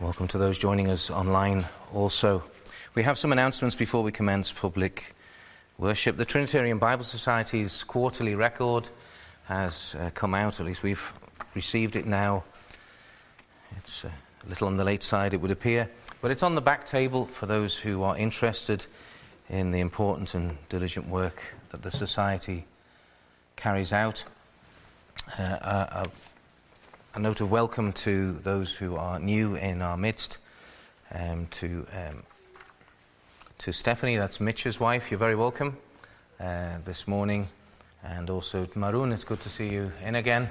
Welcome to those joining us online also. We have some announcements before we commence public worship. The Trinitarian Bible Society's quarterly record has uh, come out, at least we've received it now. It's uh, a little on the late side, it would appear, but it's on the back table for those who are interested in the important and diligent work that the Society carries out. Uh, note of welcome to those who are new in our midst, um, to, um, to Stephanie, that's Mitch's wife, you're very welcome uh, this morning, and also Maroon, it's good to see you in again,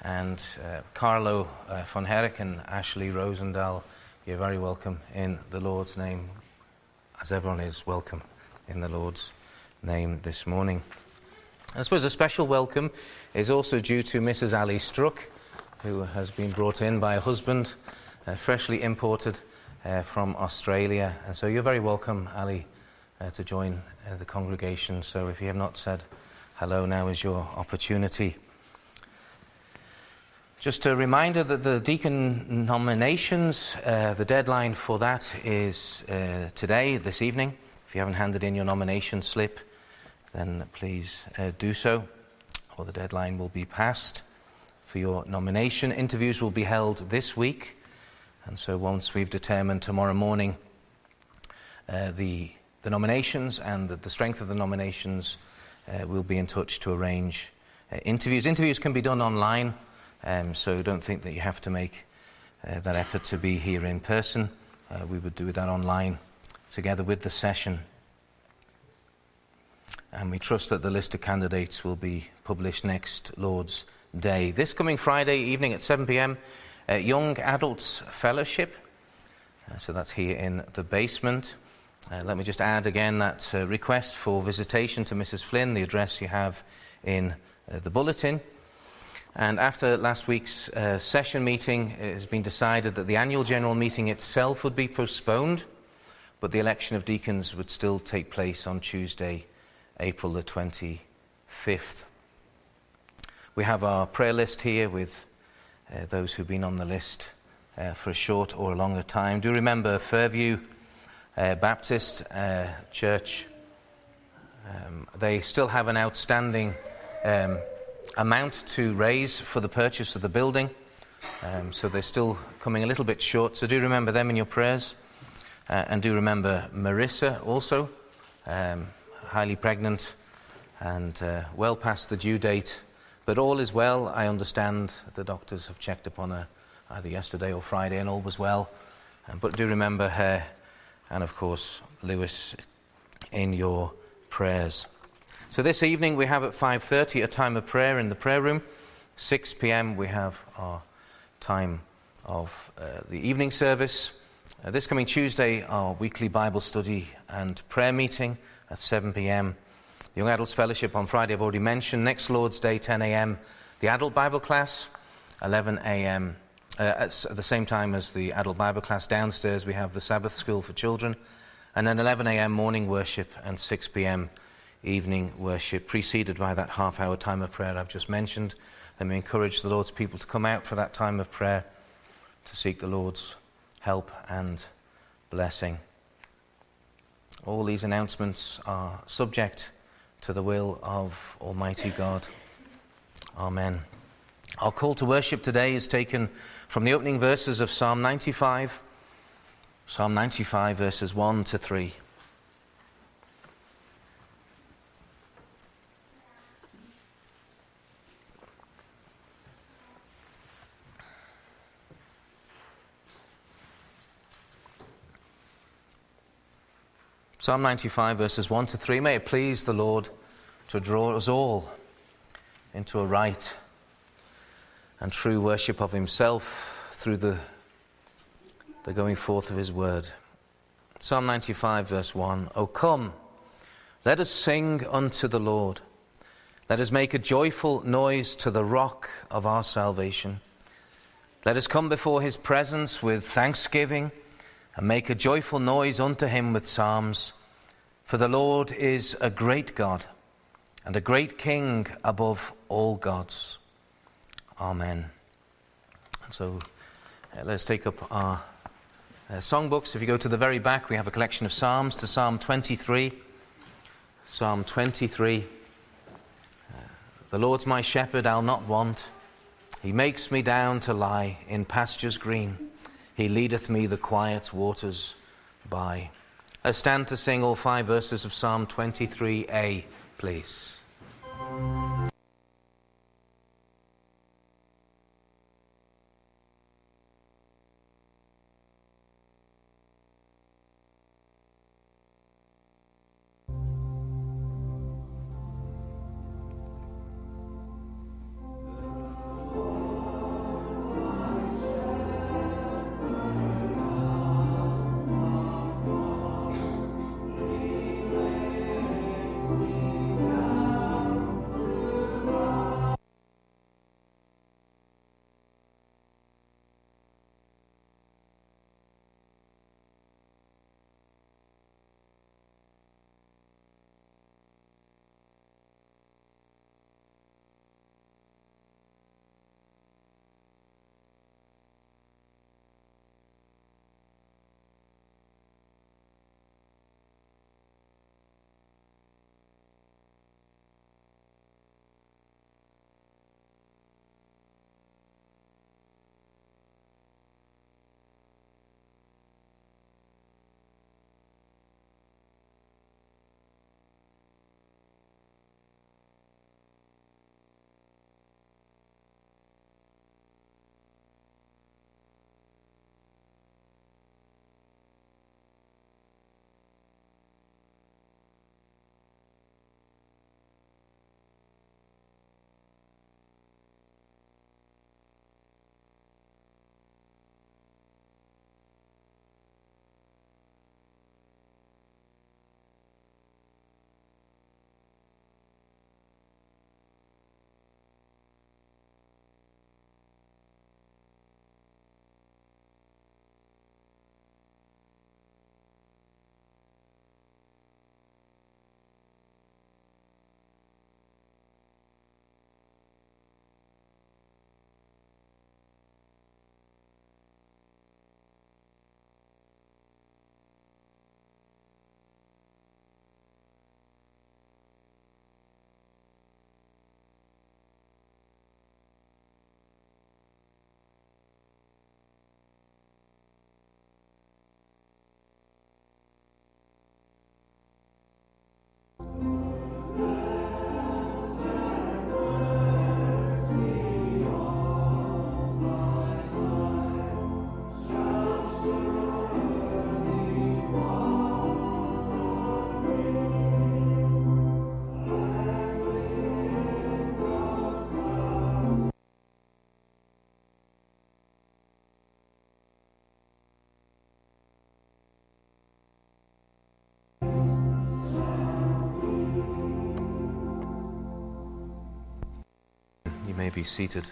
and uh, Carlo uh, von Herrick and Ashley Rosendahl, you're very welcome in the Lord's name, as everyone is welcome in the Lord's name this morning. I suppose a special welcome is also due to Mrs. Ali Struck, who has been brought in by a husband, uh, freshly imported uh, from Australia. And so you're very welcome, Ali, uh, to join uh, the congregation. So if you have not said hello, now is your opportunity. Just a reminder that the deacon nominations, uh, the deadline for that is uh, today, this evening. If you haven't handed in your nomination slip, then please do so, or the deadline will be passed for your nomination. Interviews will be held this week, and so once we've determined tomorrow morning uh, the, the nominations and the, the, strength of the nominations, uh, we'll be in touch to arrange uh, interviews. Interviews can be done online, um, so don't think that you have to make uh, that effort to be here in person. Uh, we would do that online together with the session and we trust that the list of candidates will be published next Lord's Day. This coming Friday evening at 7 pm, uh, Young Adults Fellowship. Uh, so that's here in the basement. Uh, let me just add again that uh, request for visitation to Mrs. Flynn, the address you have in uh, the bulletin. And after last week's session meeting, it has been decided that the annual general meeting itself would be postponed, but the election of deacons would still take place on Tuesday, April the 25th. We have our prayer list here with uh, those who've been on the list uh, for a short or a longer time. Do remember Fairview uh, Baptist uh, Church. Um, they still have an outstanding um, amount to raise for the purchase of the building. Um, so they're still coming a little bit short. So do remember them in your prayers. Uh, and do remember Marissa also. Um, highly pregnant and uh, well past the due date. But all is well. I understand the doctors have checked upon her either yesterday or Friday, and all was well. Um, but do remember her and, of course, Lewis in your prayers. So this evening we have at 5:30 a time of prayer in the prayer room. 6 p.m. we have our time of uh, the evening service. Uh, this coming Tuesday, our weekly Bible study and prayer meeting at 7 p.m. Young Adults Fellowship on Friday, I've already mentioned. Next Lord's Day, 10 a.m. The Adult Bible Class, 11 a.m. Uh, at, at the same time as the Adult Bible Class downstairs, we have the Sabbath School for Children. And then 11 a.m. morning worship and 6 p.m. evening worship, preceded by that half hour time of prayer I've just mentioned. Let me encourage the Lord's people to come out for that time of prayer to seek the Lord's help and blessing. All these announcements are subject to the will of Almighty God. Amen. Our call to worship today is taken from the opening verses of Psalm 95, Psalm 95, verses 1 to 3. Psalm 95, verses 1 to 3. May it please the Lord to draw us all into a right and true worship of Himself through the, the going forth of His word. Psalm 95, verse 1. O come, let us sing unto the Lord. Let us make a joyful noise to the rock of our salvation. Let us come before His presence with thanksgiving and make a joyful noise unto him with psalms. For the Lord is a great God and a great King above all gods. Amen. so uh, let's take up our Uh, songbooks, if you go to the very back, we have a collection of Psalms to Psalm 23. Psalm 23. Uh, the Lord's my shepherd, I'll not want. He makes me down to lie in pastures green. He leadeth me the quiet waters by. Let's stand to sing all five verses of Psalm 23a, please. Be seated.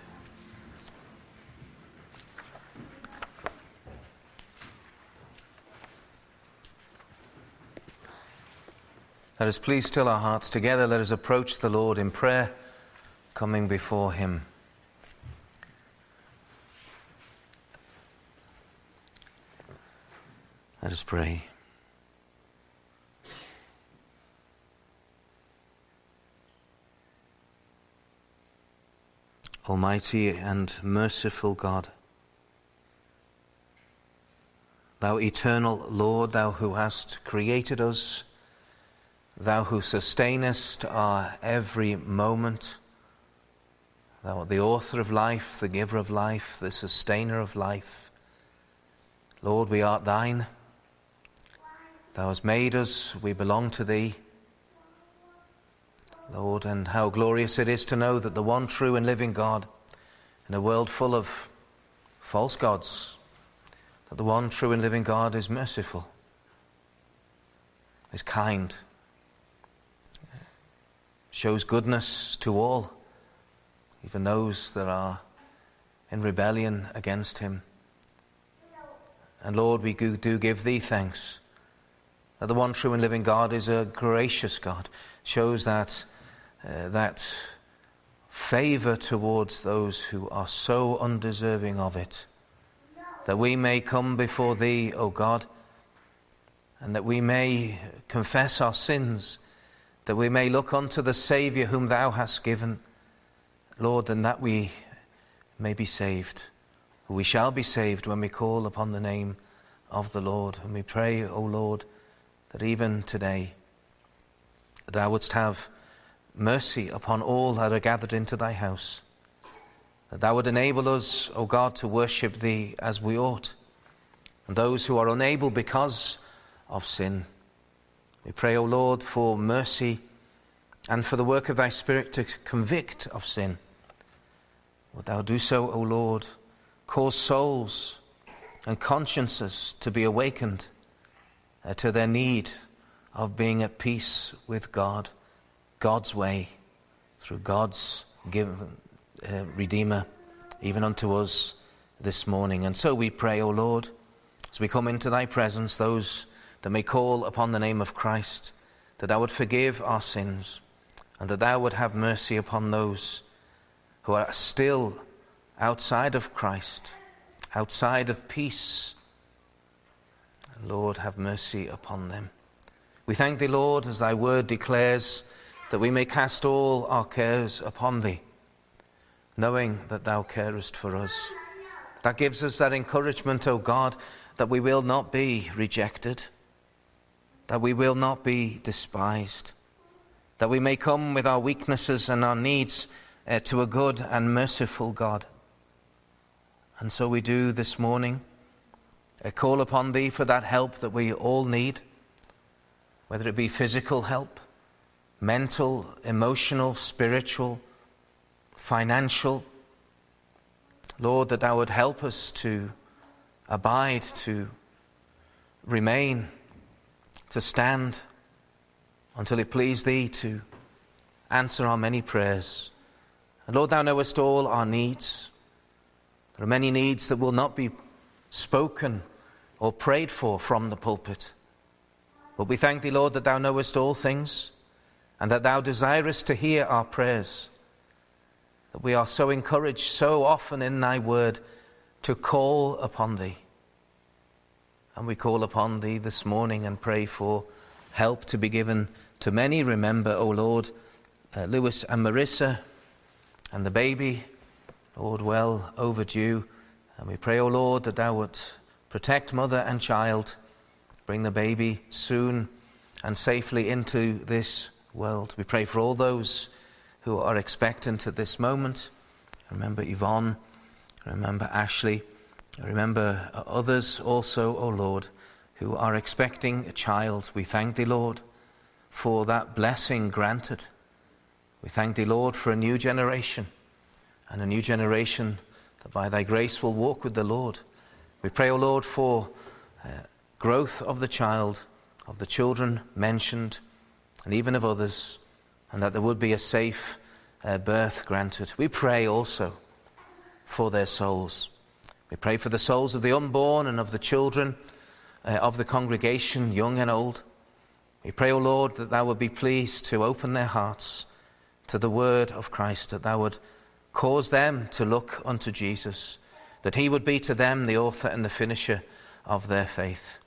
Let us please still our hearts together. Let us approach the Lord in prayer, coming before Him. Let us pray. Almighty and merciful God, Thou eternal Lord, Thou who hast created us, Thou who sustainest our every moment, Thou art the author of life, the giver of life, the sustainer of life. Lord, we art Thine. Thou hast made us, we belong to Thee. Lord, and how glorious it is to know that the one true and living God, in a world full of false gods, that the one true and living God is merciful, is kind, shows goodness to all, even those that are in rebellion against him. And Lord, we do give thee thanks that the one true and living God is a gracious God, shows that uh, that favor towards those who are so undeserving of it. that we may come before Thee, O God, and that we may confess our sins, that we may look unto the Saviour whom Thou hast given, Lord, and that we may be saved. We shall be saved when we call upon the name of the Lord. And we pray, O Lord, that even today, Thou wouldst have mercy upon all that are gathered into Thy house that thou would enable us, O God, to worship thee as we ought. And those who are unable because of sin, we pray, O Lord, for mercy and for the work of thy Spirit to convict of sin. Would thou do so, O Lord, cause souls and consciences to be awakened uh, to their need of being at peace with God, God's way, through God's given, uh, Redeemer, even unto us this morning. And so we pray, O Lord, as we come into thy presence, those that may call upon the name of Christ, that thou would forgive our sins, and that thou would have mercy upon those who are still outside of Christ, outside of peace. Lord, have mercy upon them. We thank thee, Lord, as thy word declares that we may cast all our cares upon thee knowing that thou carest for us. That gives us that encouragement, O God, that we will not be rejected, that we will not be despised, that we may come with our weaknesses and our needs uh, to a good and merciful God. And so we do this morning uh, call upon Thee for that help that we all need, whether it be physical help, mental, emotional, spiritual financial. Lord, that thou would help us to abide, to remain, to stand until it please thee to answer our many prayers. And Lord, thou knowest all our needs. There are many needs that will not be spoken or prayed for from the pulpit. But we thank thee, Lord, that thou knowest all things and that thou desirest to hear our prayers that we are so encouraged so often in thy word to call upon thee. And we call upon thee this morning and pray for help to be given to many. Remember, O Lord, uh, Lewis and Marissa and the baby, Lord, well overdue. And we pray, O Lord, that thou would protect mother and child, bring the baby soon and safely into this world. We pray for all those who are expectant at this moment. remember Yvonne. remember Ashley. remember others also, O Lord, who are expecting a child. We thank Thee, Lord, for that blessing granted. We thank Thee, Lord, for a new generation and a new generation that by Thy grace will walk with the Lord. We pray, O Lord, for uh, growth of the child, of the children mentioned, and even of others and that there would be a safe uh, birth granted. We pray also for their souls. We pray for the souls of the unborn and of the children uh, of the congregation, young and old. We pray, O Lord, that Thou would be pleased to open their hearts to the word of Christ, that Thou would cause them to look unto Jesus, that He would be to them the author and the finisher of their faith.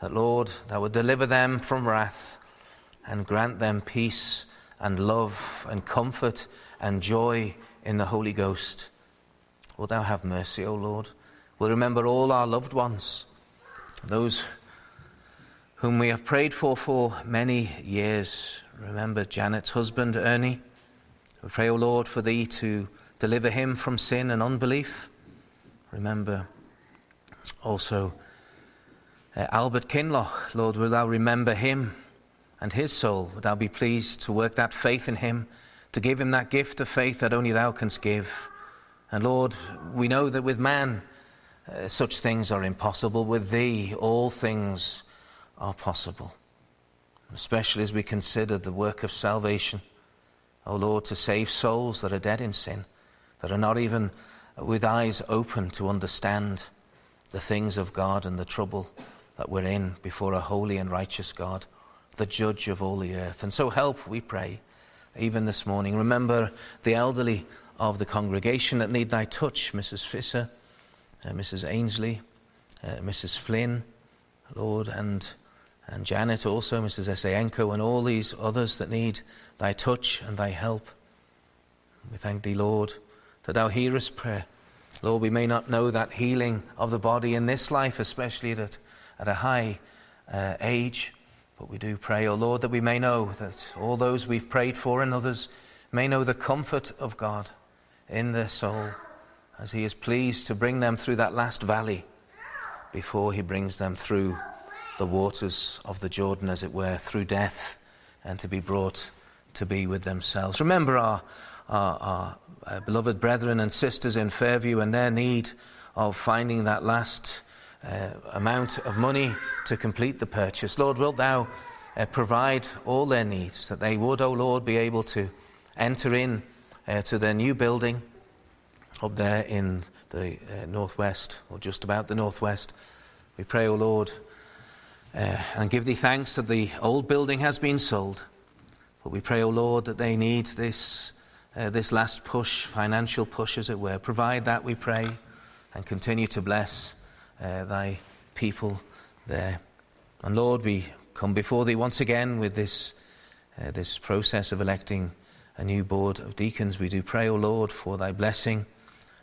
That, Lord, Thou would deliver them from wrath and grant them peace and love and comfort and joy in the Holy Ghost. Will thou have mercy, O Lord? We'll remember all our loved ones, those whom we have prayed for for many years. Remember Janet's husband, Ernie. We pray, O Lord, for thee to deliver him from sin and unbelief. Remember also uh, Albert Kinloch. Lord, will thou remember him? And his soul, would thou be pleased to work that faith in him, to give him that gift of faith that only thou canst give. And Lord, we know that with man uh, such things are impossible. With thee, all things are possible. Especially as we consider the work of salvation, O oh Lord, to save souls that are dead in sin, that are not even with eyes open to understand the things of God and the trouble that we're in before a holy and righteous God the judge of all the earth. And so help, we pray, even this morning. Remember the elderly of the congregation that need thy touch, Mrs. Fisher. uh, Mrs. Ainsley, uh, Mrs. Flynn, Lord, and, and Janet also, Mrs. Esayenko, and all these others that need thy touch and thy help. We thank thee, Lord, that thou hearest prayer. Lord, we may not know that healing of the body in this life, especially at, at a high uh, age, but we do pray, O oh Lord, that we may know that all those we've prayed for and others may know the comfort of God in their soul as He is pleased to bring them through that last valley before He brings them through the waters of the Jordan, as it were, through death, and to be brought to be with themselves. Remember our, our, our, our beloved brethren and sisters in Fairview and their need of finding that last uh, amount of money to complete the purchase. Lord, wilt thou uh, provide all their needs, that they would, O oh Lord, be able to enter in uh, to their new building up there in the uh, northwest, or just about the northwest. We pray, O oh Lord, uh, and give thee thanks that the old building has been sold. But we pray, O oh Lord, that they need this, uh, this last push, financial push, as it were. Provide that, we pray, and continue to bless uh, thy people there. And Lord, we come before thee once again with this, uh, this process of electing a new board of deacons. We do pray, O Lord, for thy blessing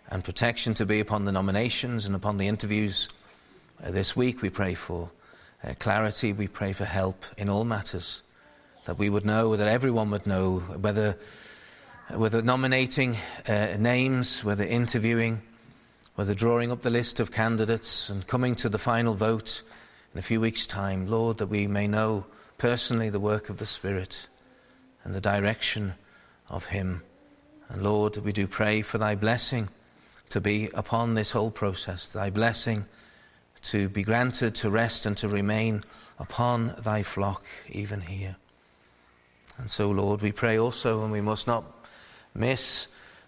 and protection to be upon the nominations and upon the interviews uh, this week. We pray for uh, clarity. We pray for help in all matters. That we would know, that everyone would know, whether, whether nominating uh, names, whether interviewing, whether drawing up the list of candidates and coming to the final vote in a few weeks' time, Lord, that we may know personally the work of the Spirit and the direction of Him. And Lord, we do pray for thy blessing to be upon this whole process, thy blessing to be granted to rest and to remain upon thy flock, even here. And so, Lord, we pray also, and we must not miss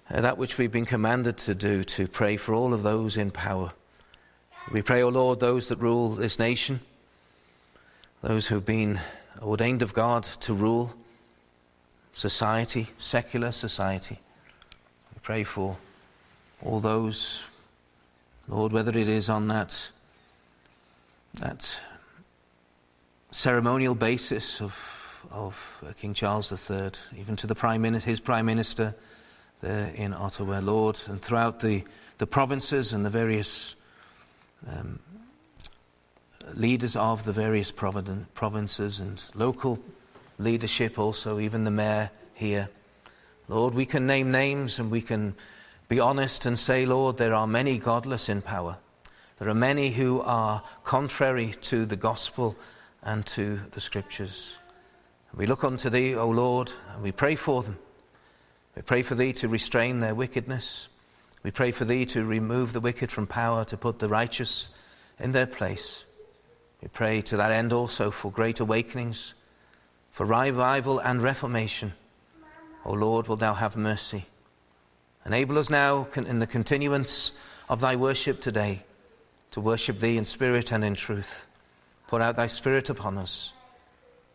uh, that which we've been commanded to do, to pray for all of those in power. We pray, O oh Lord, those that rule this nation, those who've been ordained of God to rule society, secular society. We pray for all those, Lord, whether it is on that, that ceremonial basis of, of King Charles III, even to the prime minister, his prime minister there in Ottawa, Lord, and throughout the, the provinces and the various um, leaders of the various provinces and local leadership also, even the mayor here. Lord, we can name names and we can be honest and say, Lord, there are many godless in power. There are many who are contrary to the gospel and to the scriptures. We look unto thee, O Lord, and we pray for them. We pray for thee to restrain their wickedness. We pray for thee to remove the wicked from power, to put the righteous in their place. We pray to that end also for great awakenings for revival and reformation. O Lord, wilt thou have mercy? Enable us now in the continuance of thy worship today to worship thee in spirit and in truth. Pour out thy spirit upon us.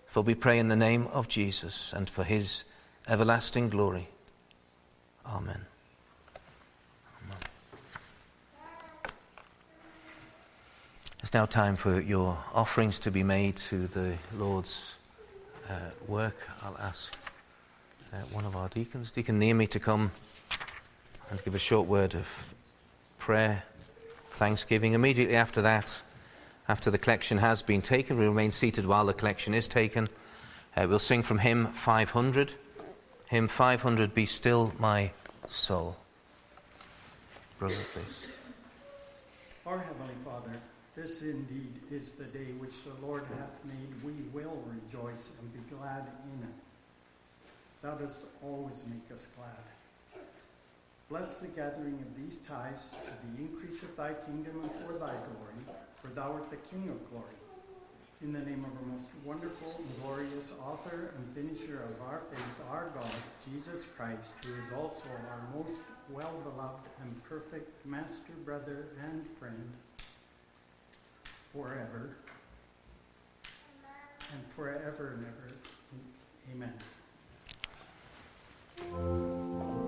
For we pray in the name of Jesus and for his everlasting glory. Amen. Amen. It's now time for your offerings to be made to the Lord's uh, work, I'll ask uh, one of our deacons, Deacon Naomi, to come and give a short word of prayer, thanksgiving. Immediately after that, after the collection has been taken, we remain seated while the collection is taken. Uh, we'll sing from hymn 500. Hymn 500, Be Still My Soul. Brother, please. Our Heavenly Father, this indeed is the day which the Lord hath made. We will rejoice and be glad in it. Thou dost always make us glad. Bless the gathering of these tithes to the increase of thy kingdom and for thy glory, for thou art the King of glory. In the name of our most wonderful and glorious author and finisher of our faith, our God, Jesus Christ, who is also our most well beloved and perfect master, brother, and friend forever and forever and ever. Amen.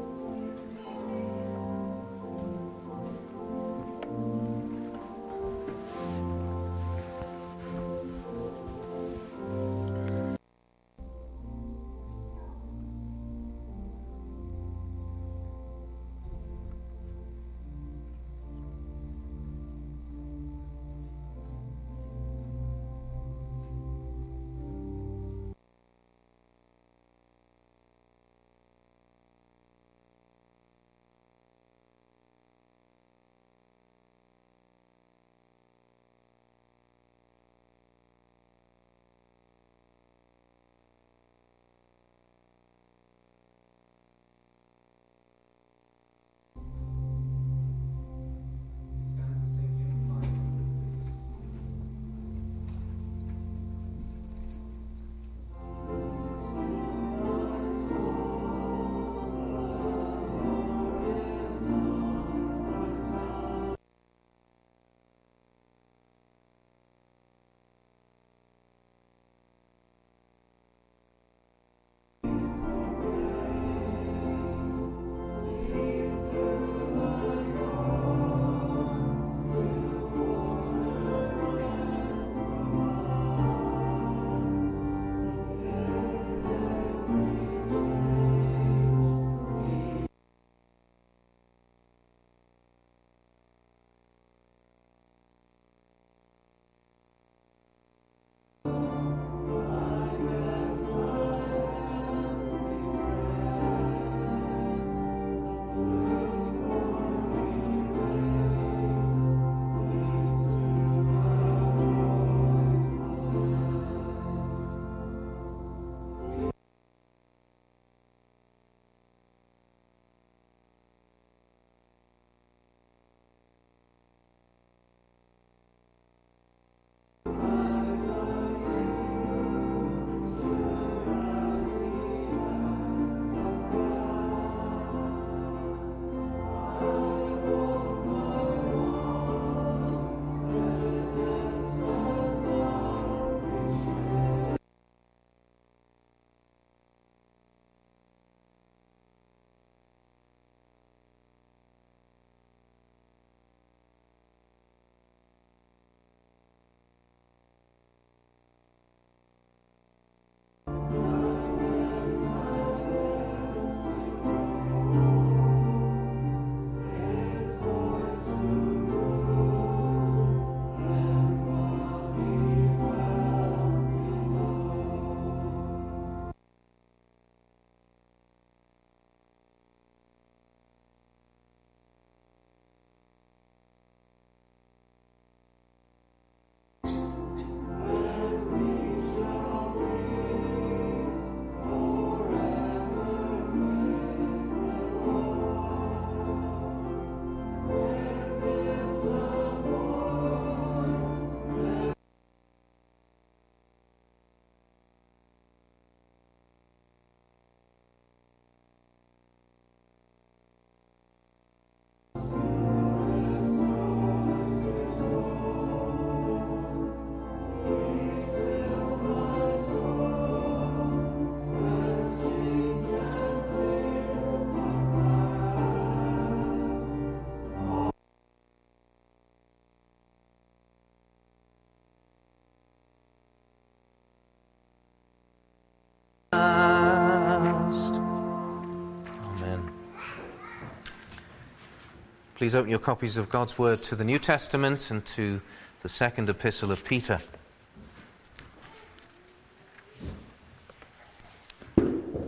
Please open your copies of God's Word to the New Testament and to the second epistle of Peter.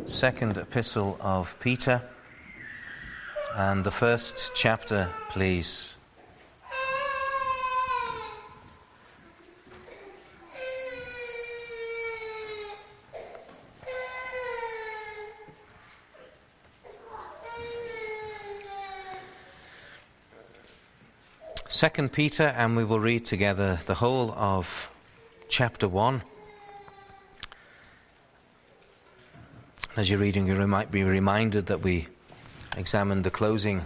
Second epistle of Peter, and the first chapter, please. Second Peter, and we will read together the whole of chapter 1. As you're reading, you might be reminded that we examined the closing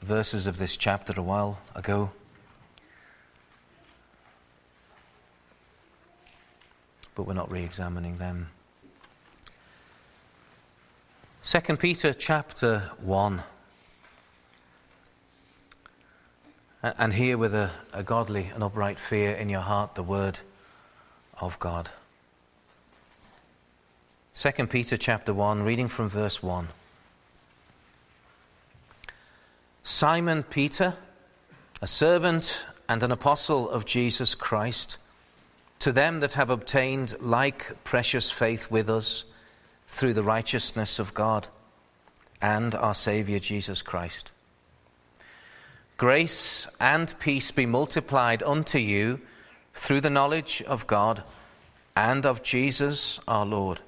verses of this chapter a while ago. But we're not re examining them. Second Peter chapter 1. And hear with a, a godly and upright fear in your heart the word of God. 2 Peter chapter 1, reading from verse 1. Simon Peter, a servant and an apostle of Jesus Christ, to them that have obtained like precious faith with us through the righteousness of God and our Saviour Jesus Christ Grace and peace be multiplied unto you through the knowledge of God and of Jesus our Lord,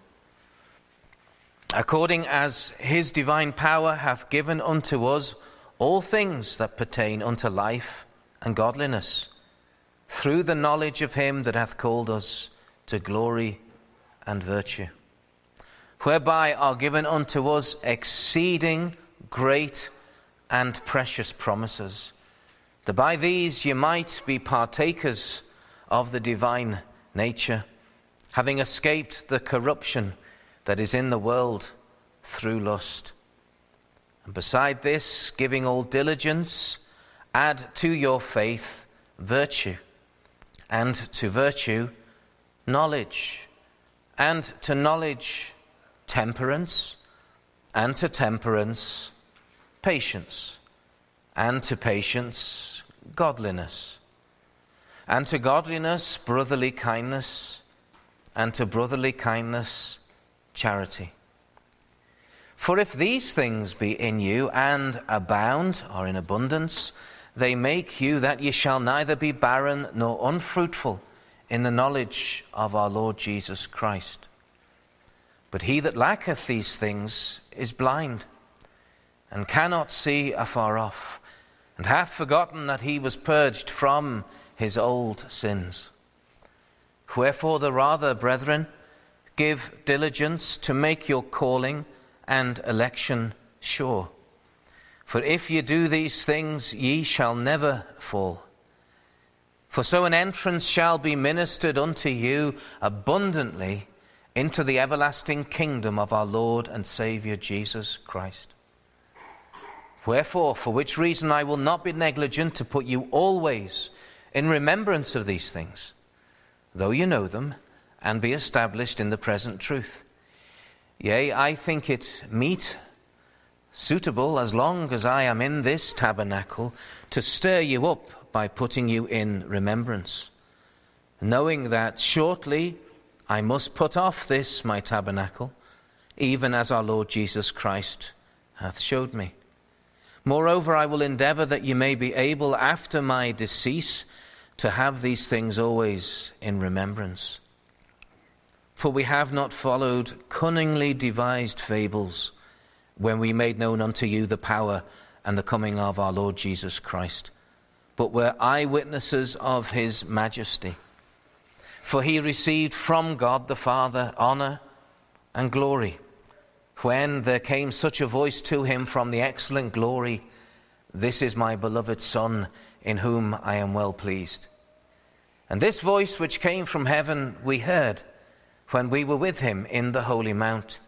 according as his divine power hath given unto us all things that pertain unto life and godliness, through the knowledge of him that hath called us to glory and virtue, whereby are given unto us exceeding great and precious promises, that by these you might be partakers of the divine nature, having escaped the corruption that is in the world through lust. And beside this, giving all diligence, add to your faith virtue, and to virtue, knowledge, and to knowledge, temperance, and to temperance, patience, and to patience, godliness, and to godliness, brotherly kindness, and to brotherly kindness, charity. For if these things be in you and abound, or in abundance, they make you that ye shall neither be barren nor unfruitful in the knowledge of our Lord Jesus Christ. But he that lacketh these things is blind and cannot see afar off, and hath forgotten that he was purged from his old sins. Wherefore, the rather, brethren, give diligence to make your calling and election sure. For if ye do these things, ye shall never fall. For so an entrance shall be ministered unto you abundantly into the everlasting kingdom of our Lord and Saviour Jesus Christ. Wherefore, for which reason I will not be negligent to put you always in remembrance of these things, though you know them, and be established in the present truth. Yea, I think it meet, suitable, as long as I am in this tabernacle, to stir you up by putting you in remembrance, knowing that shortly I must put off this my tabernacle, even as our Lord Jesus Christ hath showed me. Moreover, I will endeavor that ye may be able after my decease to have these things always in remembrance. For we have not followed cunningly devised fables when we made known unto you the power and the coming of our Lord Jesus Christ, but were eyewitnesses of his majesty. For he received from God the Father honor and glory when there came such a voice to him from the excellent glory This is my beloved Son, in whom I am well pleased. And this voice which came from heaven we heard when we were with him in the holy mount.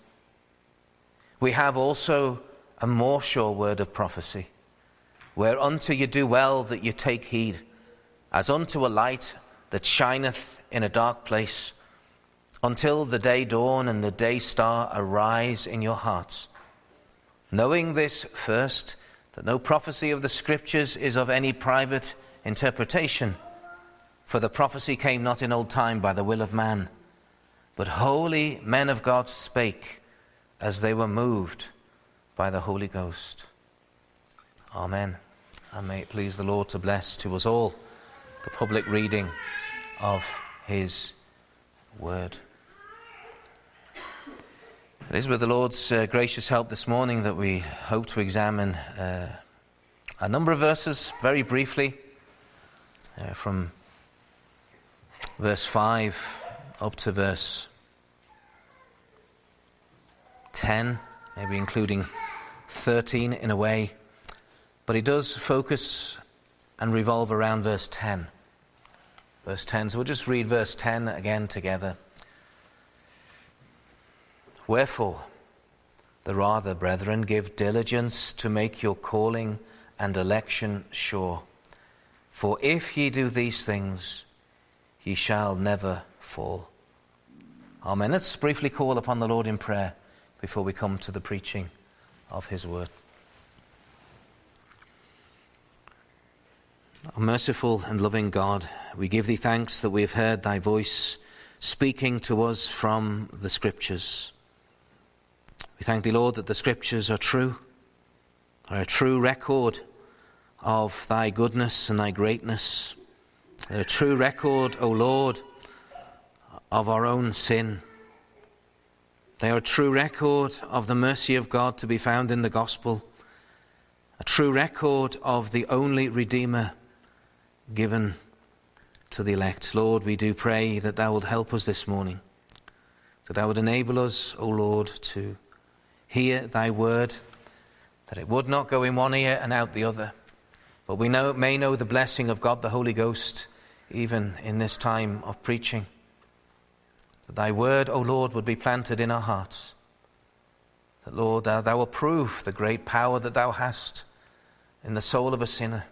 We have also a more sure word of prophecy, whereunto you do well that you take heed, as unto a light that shineth in a dark place until the day dawn and the day star arise in your hearts. Knowing this first, that no prophecy of the Scriptures is of any private interpretation. For the prophecy came not in old time by the will of man, but holy men of God spake as they were moved by the Holy Ghost. Amen. And may it please the Lord to bless to us all the public reading of his word. It is with the Lord's uh, gracious help this morning that we hope to examine uh, a number of verses very briefly uh, from verse 5 up to verse 10, maybe including 13 in a way. But he does focus and revolve around verse 10. Verse 10. So we'll just read verse 10 again together. Wherefore, the rather, brethren, give diligence to make your calling and election sure. For if ye do these things, ye shall never fall. Amen. Let's briefly call upon the Lord in prayer before we come to the preaching of his word. Our merciful and loving God, we give thee thanks that we have heard thy voice speaking to us from the Scriptures. Thank thee, Lord, that the Scriptures are true, are a true record of thy goodness and thy greatness. They're a true record, O Lord, of our own sin. They are a true record of the mercy of God to be found in the gospel, a true record of the only Redeemer given to the elect. Lord, we do pray that thou wilt help us this morning, that thou would enable us, O Lord, to hear thy word, that it would not go in one ear and out the other. But we know, may know the blessing of God the Holy Ghost even in this time of preaching. That thy word, O Lord, would be planted in our hearts. That, Lord, thou, thou will prove the great power that thou hast in the soul of a sinner.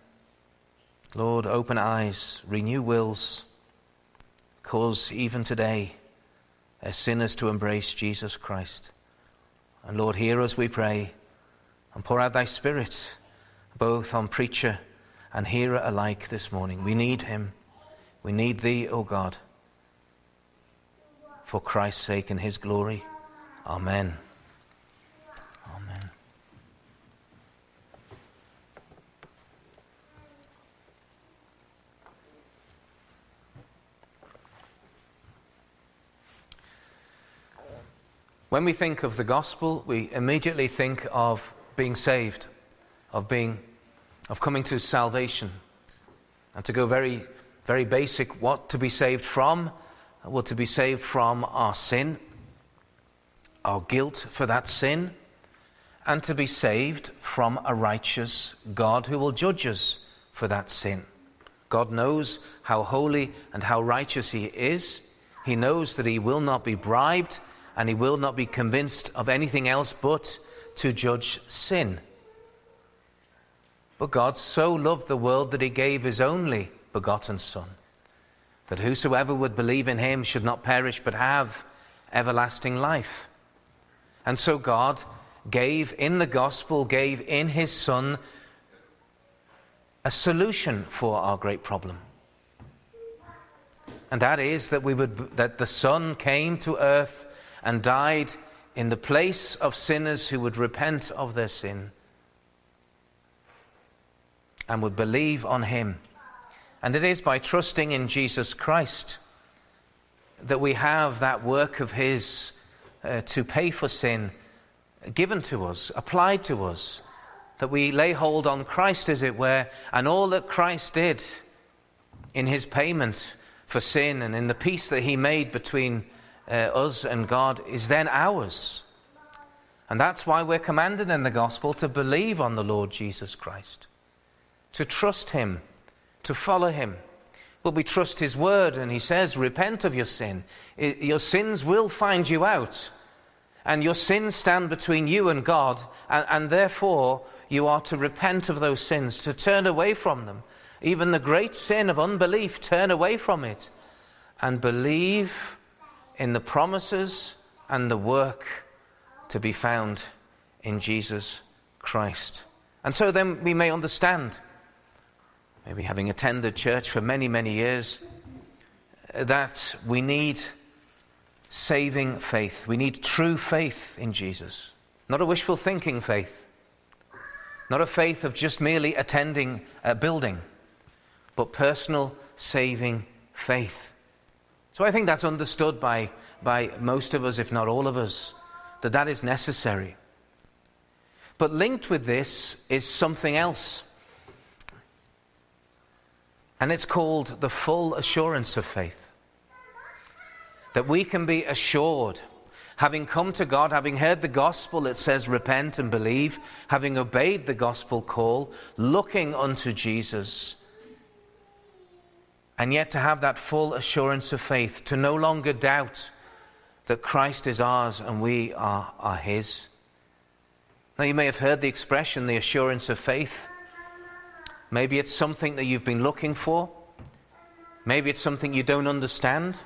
Lord, open eyes, renew wills, cause even today as sinners to embrace Jesus Christ. And Lord, hear us, we pray, and pour out thy Spirit both on preacher and hearer alike this morning. We need him. We need thee, O God, for Christ's sake and his glory. Amen. When we think of the gospel, we immediately think of being saved, of being of coming to salvation. And to go very very basic, what to be saved from? Well, to be saved from our sin, our guilt for that sin, and to be saved from a righteous God who will judge us for that sin. God knows how holy and how righteous He is. He knows that He will not be bribed and He will not be convinced of anything else but to judge sin. But God so loved the world that He gave His only begotten Son, that whosoever would believe in Him should not perish but have everlasting life. And so God gave in the gospel, gave in His Son a solution for our great problem. And that is that, we would, that the Son came to earth and died in the place of sinners who would repent of their sin and would believe on him. And it is by trusting in Jesus Christ that we have that work of his uh, to pay for sin given to us, applied to us, that we lay hold on Christ, as it were, and all that Christ did in his payment for sin and in the peace that he made between uh, us and God is then ours. And that's why we're commanded in the gospel to believe on the Lord Jesus Christ, to trust him, to follow him. But we trust his word, and he says, Repent of your sin. Your sins will find you out, and your sins stand between you and God, and, and therefore you are to repent of those sins, to turn away from them. Even the great sin of unbelief, turn away from it and believe in the promises and the work to be found in Jesus Christ And so then we may understand, maybe having attended church for many, many years, that we need saving faith. We need true faith in Jesus, not a wishful thinking faith, not a faith of just merely attending a building, but personal saving faith. So I think that's understood by, by most of us, if not all of us, that that is necessary. But linked with this is something else. And it's called the full assurance of faith. That we can be assured, having come to God, having heard the gospel that says repent and believe, having obeyed the gospel call, looking unto Jesus, and yet to have that full assurance of faith, to no longer doubt that Christ is ours and we are, are His. Now, you may have heard the expression, the assurance of faith. Maybe it's something that you've been looking for. Maybe it's something you don't understand.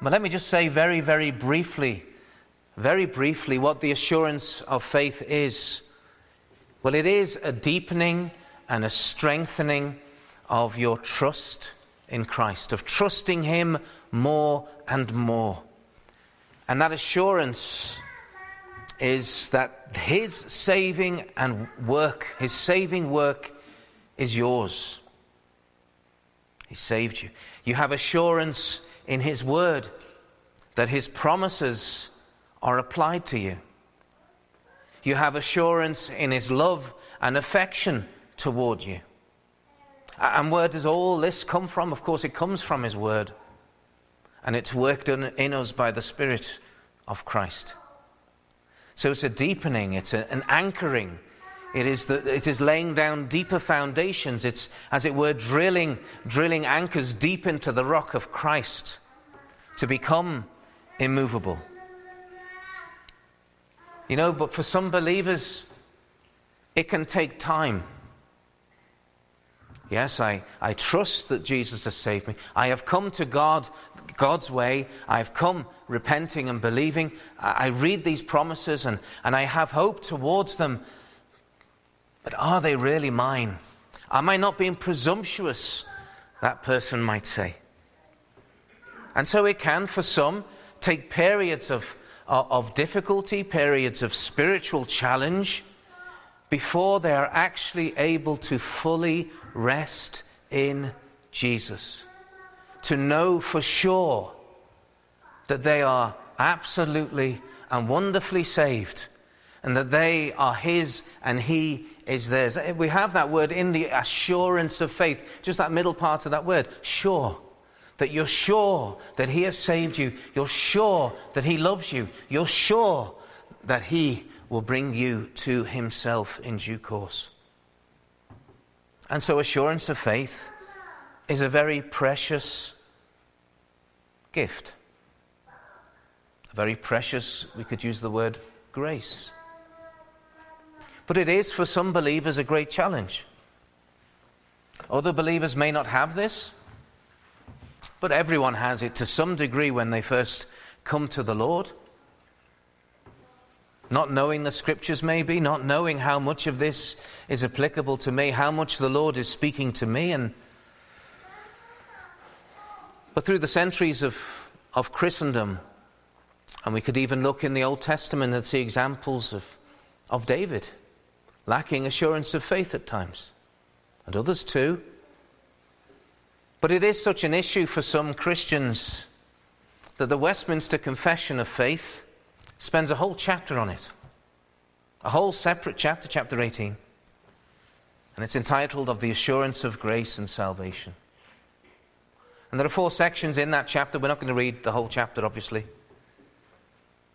But let me just say very, very briefly, very briefly, what the assurance of faith is. Well, it is a deepening and a strengthening of your trust in Christ, of trusting Him more and more. And that assurance is that His saving and work, His saving work, is yours. He saved you. You have assurance in His Word that His promises are applied to you. You have assurance in His love and affection toward you. And where does all this come from? Of course, it comes from His Word. And it's worked in us by the Spirit of Christ. So it's a deepening, it's a, an anchoring. It is, the, it is laying down deeper foundations. It's, as it were, drilling, drilling anchors deep into the rock of Christ to become immovable. You know, but for some believers, it can take time. Yes, I, I trust that Jesus has saved me. I have come to God, God's way. I have come repenting and believing. I, I read these promises and, and I have hope towards them. But are they really mine? Am I not being presumptuous? That person might say. And so it can, for some, take periods of, of difficulty, periods of spiritual challenge, before they are actually able to fully rest in Jesus. To know for sure that they are absolutely and wonderfully saved and that they are His and He is theirs. Eh, we have that word in the assurance of faith, just that middle part of that word, sure. That you're sure that He has saved you. You're sure that He loves you. You're sure that He will bring you to Himself in due course. And so, assurance of faith is a very precious gift. A very precious, we could use the word grace. But it is for some believers a great challenge. Other believers may not have this, but everyone has it to some degree when they first come to the Lord. Not knowing the scriptures, maybe, not knowing how much of this is applicable to me, how much the Lord is speaking to me. And, but through the centuries of, of Christendom, and we could even look in the Old Testament and see examples of, of David lacking assurance of faith at times, and others too. But it is such an issue for some Christians that the Westminster Confession of Faith spends a whole chapter on it. A whole separate chapter, chapter 18. And it's entitled Of the Assurance of Grace and Salvation. And there are four sections in that chapter. We're not going to read the whole chapter, obviously.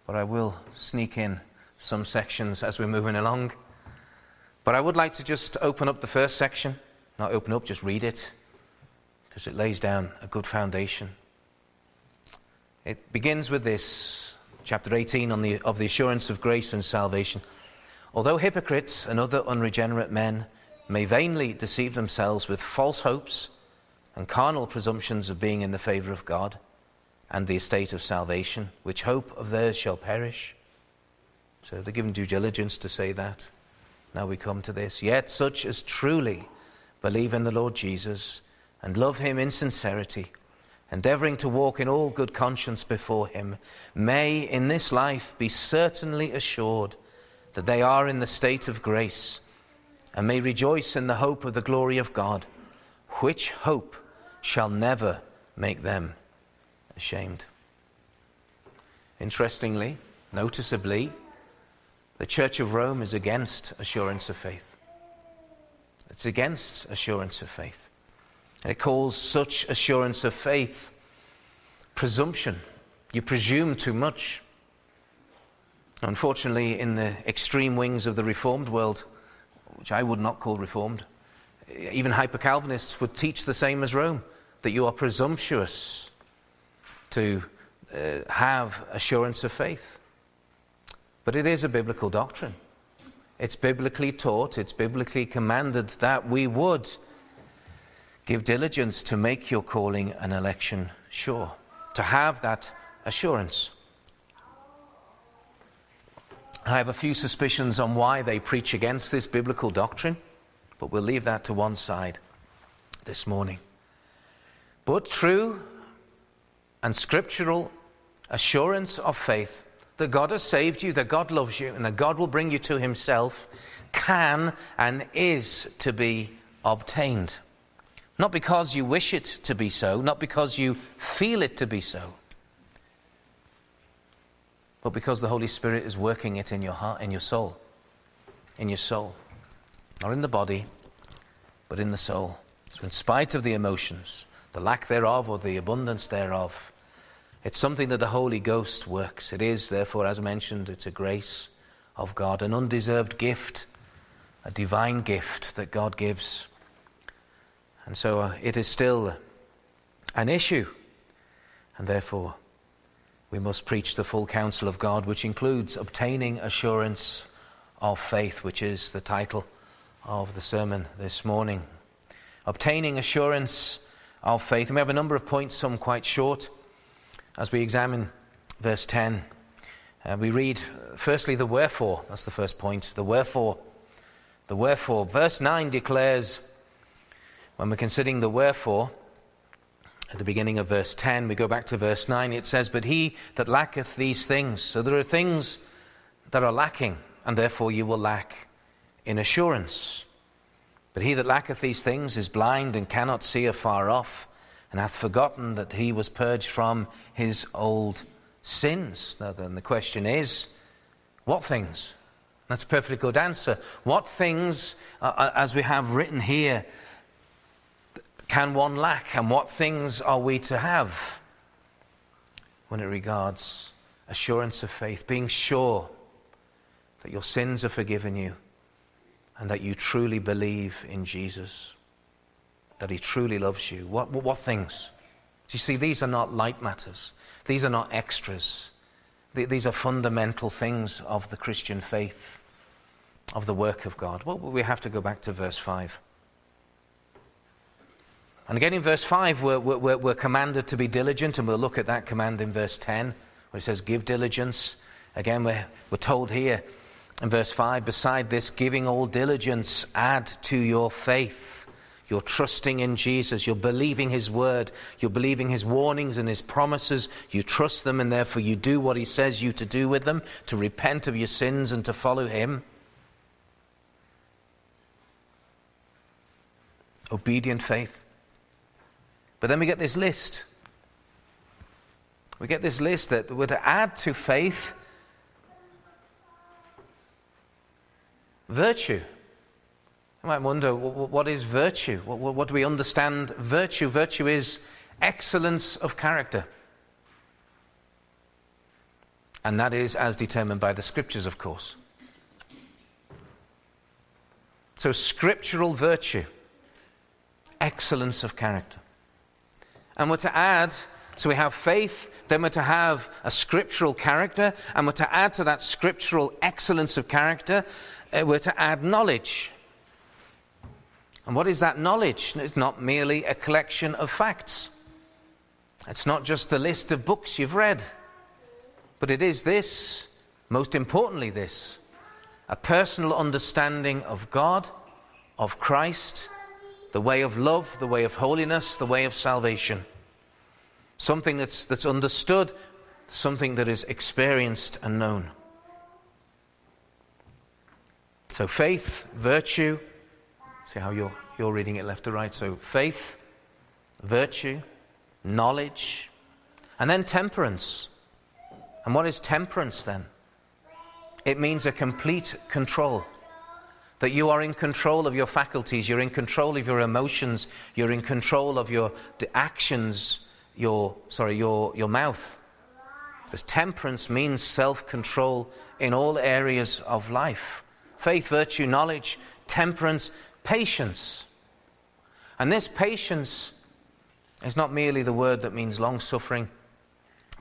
But I will sneak in some sections as we're moving along. But I would like to just open up the first section. Not open up, just read it. Because it lays down a good foundation. It begins with this chapter 18 on the, of the assurance of grace and salvation. Although hypocrites and other unregenerate men may vainly deceive themselves with false hopes and carnal presumptions of being in the favor of God and the estate of salvation, which hope of theirs shall perish. So they're given due diligence to say that. Now we come to this. Yet such as truly believe in the Lord Jesus and love him in sincerity, endeavoring to walk in all good conscience before him, may in this life be certainly assured that they are in the state of grace and may rejoice in the hope of the glory of God, which hope shall never make them ashamed. Interestingly, noticeably, the Church of Rome is against assurance of faith. It's against assurance of faith. It calls such assurance of faith presumption. You presume too much. Unfortunately, in the extreme wings of the Reformed world, which I would not call Reformed, even hyper Calvinists would teach the same as Rome that you are presumptuous to uh, have assurance of faith. But it is a biblical doctrine. It's biblically taught, it's biblically commanded that we would give diligence to make your calling and election sure, to have that assurance. I have a few suspicions on why they preach against this biblical doctrine, but we'll leave that to one side this morning. But true and scriptural assurance of faith that God has saved you, that God loves you, and that God will bring you to Himself can and is to be obtained. Not because you wish it to be so, not because you feel it to be so, but because the Holy Spirit is working it in your heart, in your soul. In your soul. Not in the body, but in the soul. So, in spite of the emotions, the lack thereof, or the abundance thereof, it's something that the Holy Ghost works. It is, therefore, as mentioned, it's a grace of God, an undeserved gift, a divine gift that God gives. And so uh, it is still an issue, and therefore we must preach the full counsel of God, which includes obtaining assurance of faith, which is the title of the sermon this morning. Obtaining assurance of faith. And we have a number of points, some quite short, as we examine verse 10. Uh, we read, firstly, the wherefore. That's the first point. The wherefore. The wherefore. Verse 9 declares, when we're considering the wherefore, at the beginning of verse 10, we go back to verse 9, it says, But he that lacketh these things. So there are things that are lacking, and therefore you will lack in assurance. But he that lacketh these things is blind and cannot see afar off, and hath forgotten that he was purged from his old sins. Now then, the question is, what things? That's a perfectly good answer. What things, uh, uh as we have written here, can one lack, and what things are we to have when it regards assurance of faith, being sure that your sins are forgiven you and that you truly believe in Jesus, that He truly loves you? What, what, what things? Do you see, these are not light matters, these are not extras. These are fundamental things of the Christian faith, of the work of God. Well, we have to go back to verse 5. And again in verse 5, we're, we're, we're, commanded to be diligent, and we'll look at that command in verse 10, where it says, Give diligence. Again, we're, we're told here in verse 5, beside this, giving all diligence, add to your faith. You're trusting in Jesus. You're believing His word. You're believing His warnings and His promises. You trust them, and therefore you do what He says you to do with them to repent of your sins and to follow Him. Obedient faith. But then we get this list. We get this list that we're to add to faith virtue. You might wonder what is virtue? What do we understand virtue? Virtue is excellence of character. And that is as determined by the scriptures, of course. So, scriptural virtue, excellence of character. And we're to add, so we have faith, then we're to have a scriptural character, and we're to add to that scriptural excellence of character, uh, we're to add knowledge. And what is that knowledge? It's not merely a collection of facts. It's not just the list of books you've read. But it is this, most importantly, this a personal understanding of God, of Christ, the way of love, the way of holiness, the way of salvation. Something that's, that's understood, something that is experienced and known. So, faith, virtue, see how you're, you're reading it left to right. So, faith, virtue, knowledge, and then temperance. And what is temperance then? It means a complete control. That you are in control of your faculties, you're in control of your emotions, you're in control of your actions, your sorry, your, your mouth. This temperance means self-control in all areas of life. Faith, virtue, knowledge, temperance, patience. And this patience is not merely the word that means long suffering,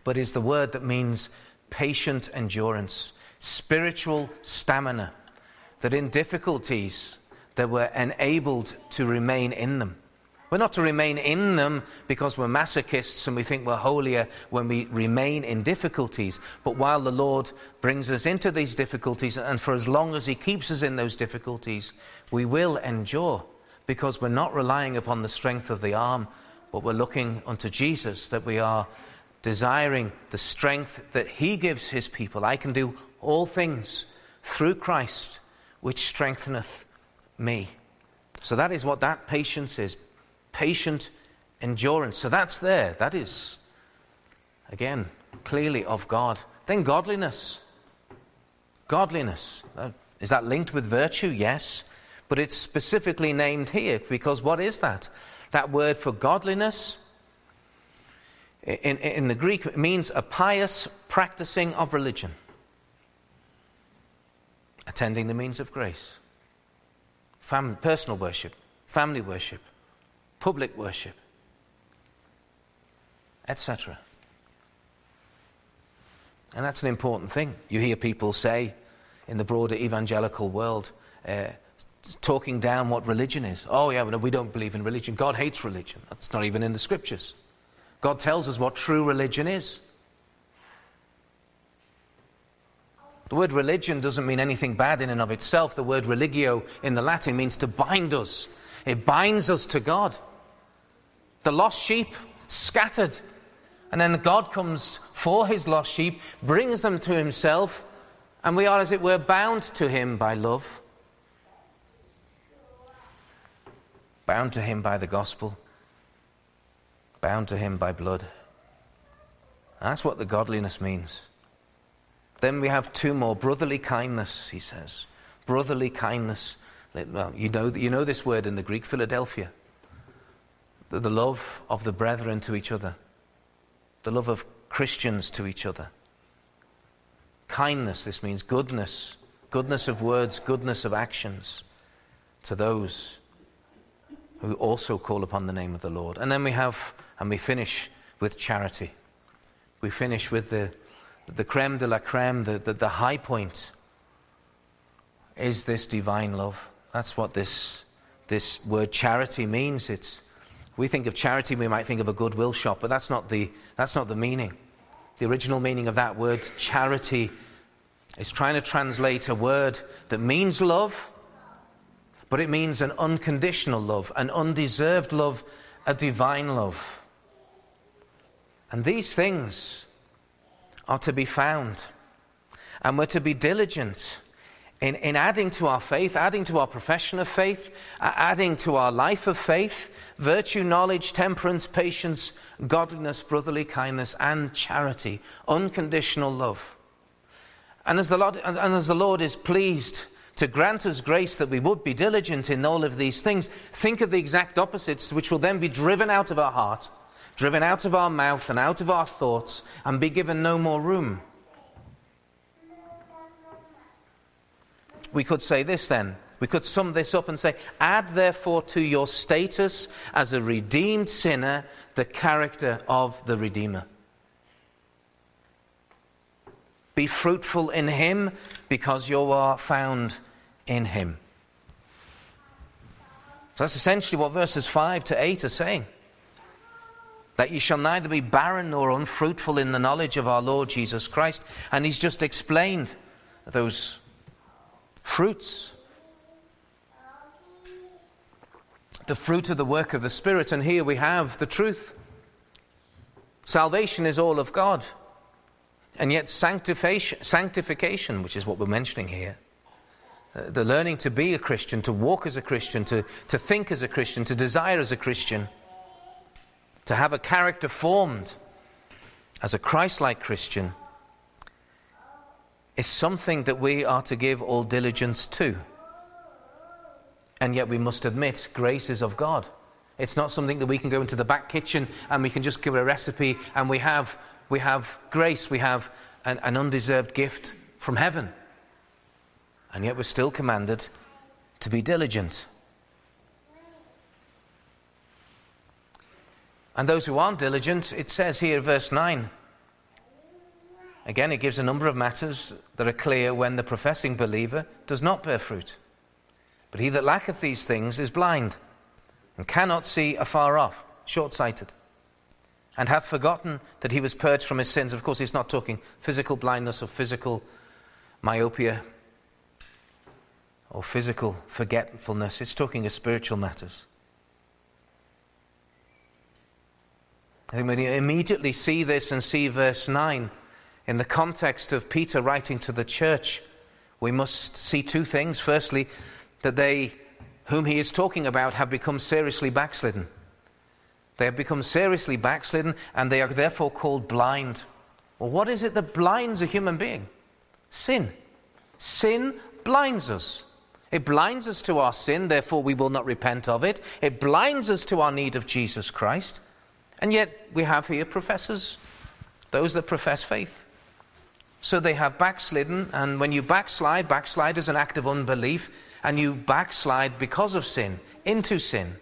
but is the word that means patient endurance, spiritual stamina, that in difficulties that we're enabled to remain in them. We're not to remain in them because we're masochists and we think we're holier when we remain in difficulties. But while the Lord brings us into these difficulties, and for as long as He keeps us in those difficulties, we will endure because we're not relying upon the strength of the arm, but we're looking unto Jesus, that we are desiring the strength that He gives His people. I can do all things through Christ, which strengtheneth me. So that is what that patience is patient endurance. So that's there. That is, again, clearly of God. Then godliness. Godliness. Is that linked with virtue? Yes. But it's specifically named here because what is that? That word for godliness in, in the Greek means a pious practicing of religion, attending the means of grace, Fam- personal worship, family worship, public worship, etc. And that's an important thing. You hear people say in the broader evangelical world, uh, talking down what religion is. Oh, yeah, we don't believe in religion. God hates religion. That's not even in the scriptures. God tells us what true religion is. The word religion doesn't mean anything bad in and of itself. The word religio in the Latin means to bind us, it binds us to God the lost sheep scattered. And then God comes for his lost sheep, brings them to himself, and we are, as it were, bound to him by love, bound to him by the gospel, bound to him by blood. That's what the godliness means. Then we have two more brotherly kindness, he says. Brotherly kindness. Well, you know, you know this word in the Greek, Philadelphia the, the love of the brethren to each other, the love of Christians to each other. Kindness, this means goodness, goodness of words, goodness of actions to those who also call upon the name of the Lord. And then we have, and we finish with charity. We finish with the, the creme de la creme, the, the, the high point is this divine love. That's what this, this word charity means. It's we think of charity, we might think of a goodwill shop, but that's not the, that's not the meaning. The original meaning of that word, charity, is trying to translate a word that means love, but it means an unconditional love, an undeserved love, a divine love. And these things are to be found. And we're to be diligent in, in adding to our faith, adding to our profession of faith, adding to our life of faith, virtue, knowledge, temperance, patience, godliness, brotherly kindness, and charity, unconditional love. And as the Lord, and as the Lord is pleased to grant us grace that we would be diligent in all of these things, think of the exact opposites, which will then be driven out of our heart, driven out of our mouth, and out of our thoughts, and be given no more room. We could say this then we could sum this up and say, add therefore to your status as a redeemed sinner the character of the Redeemer. Be fruitful in Him because you are found in Him. So that's essentially what verses 5 to 8 are saying. That you shall neither be barren nor unfruitful in the knowledge of our Lord Jesus Christ. And He's just explained those fruits. The fruit of the work of the Spirit, and here we have the truth. Salvation is all of God. And yet, sanctification, sanctification, which is what we're mentioning here, uh, the learning to be a Christian, to walk as a Christian, to, to think as a Christian, to desire as a Christian, to have a character formed as a Christ like Christian, is something that we are to give all diligence to. And yet, we must admit, grace is of God. It's not something that we can go into the back kitchen and we can just give a recipe and we have, we have grace, we have an, an undeserved gift from heaven. And yet we're still commanded to be diligent. And those who aren't diligent, it says here, verse 9. Again, it gives a number of matters that are clear when the professing believer does not bear fruit. But he that lacketh these things is blind and cannot see afar off, short sighted, and hath forgotten that he was purged from his sins. Of course, he's not talking physical blindness or physical myopia or physical forgetfulness, it's talking of spiritual matters. I think when you immediately see this and see verse 9 in the context of Peter writing to the church, we must see two things. Firstly, that they whom he is talking about have become seriously backslidden. They have become seriously backslidden and they are therefore called blind. Well, what is it that blinds a human being? Sin. Sin blinds us. It blinds us to our sin, therefore we will not repent of it. It blinds us to our need of Jesus Christ. And yet we have here professors, those that profess faith. So they have backslidden, and when you backslide, backslide is an act of unbelief and you backslide because of sin into sin.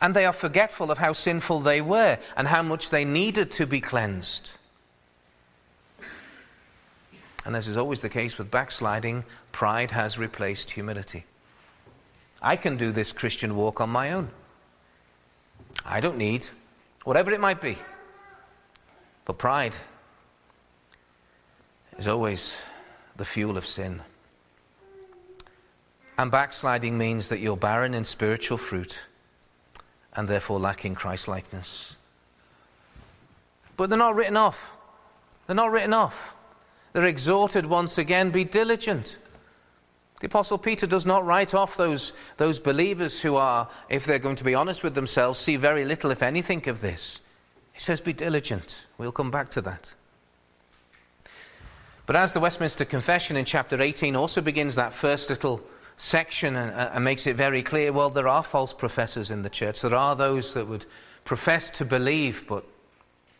And they are forgetful of how sinful they were and how much they needed to be cleansed. And as is always the case with backsliding, pride has replaced humility. I can do this Christian walk on my own. I don't need whatever it might be. But pride is always the fuel of sin. And backsliding means that you're barren in spiritual fruit and therefore lacking Christ likeness. But they're not written off. They're not written off. They're exhorted once again be diligent. The Apostle Peter does not write off those, those believers who are, if they're going to be honest with themselves, see very little, if anything, of this. He says, Be diligent. We'll come back to that. But as the Westminster Confession in chapter 18 also begins that first little section and, and, makes it very clear well, there are false professors in the church. There are those that would profess to believe but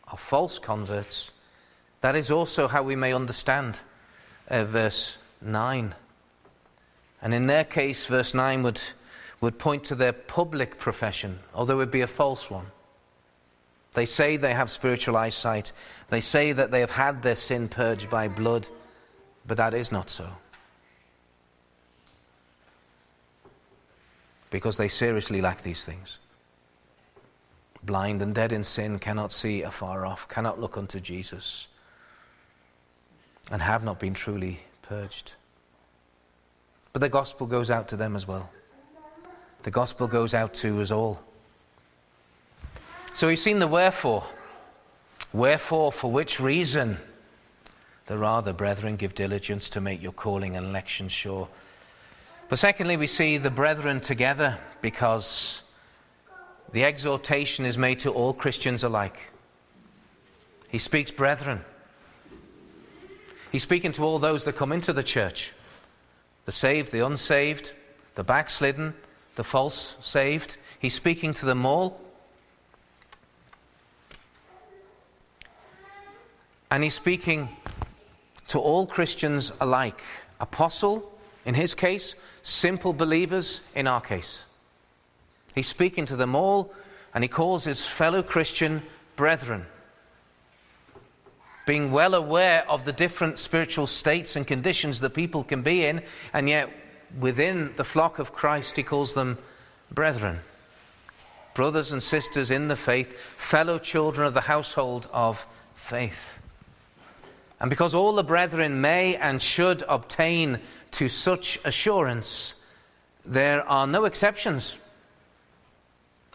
are false converts. That is also how we may understand uh, verse 9. And in their case, verse 9 would, would point to their public profession, although it would be a false one. They say they have spiritual eyesight. They say that they have had their sin purged by blood, but that is not so. because they seriously lack these things. Blind and dead in sin cannot see afar off, cannot look unto Jesus, and have not been truly purged. But the gospel goes out to them as well. The gospel goes out to us all. So we've seen the wherefore. Wherefore, for which reason? The rather, brethren, give diligence to make your calling and election sure. But secondly, we see the brethren together because the exhortation is made to all Christians alike. He speaks brethren. He's speaking to all those that come into the church the saved, the unsaved, the backslidden, the false saved. He's speaking to them all. And he's speaking to all Christians alike apostle, in his case, simple believers in our case. He's speaking to them all, and he calls his fellow Christian brethren. Being well aware of the different spiritual states and conditions that people can be in, and yet within the flock of Christ, he calls them brethren. Brothers and sisters in the faith, fellow children of the household of faith. And because all the brethren may and should obtain to such assurance, there are no exceptions.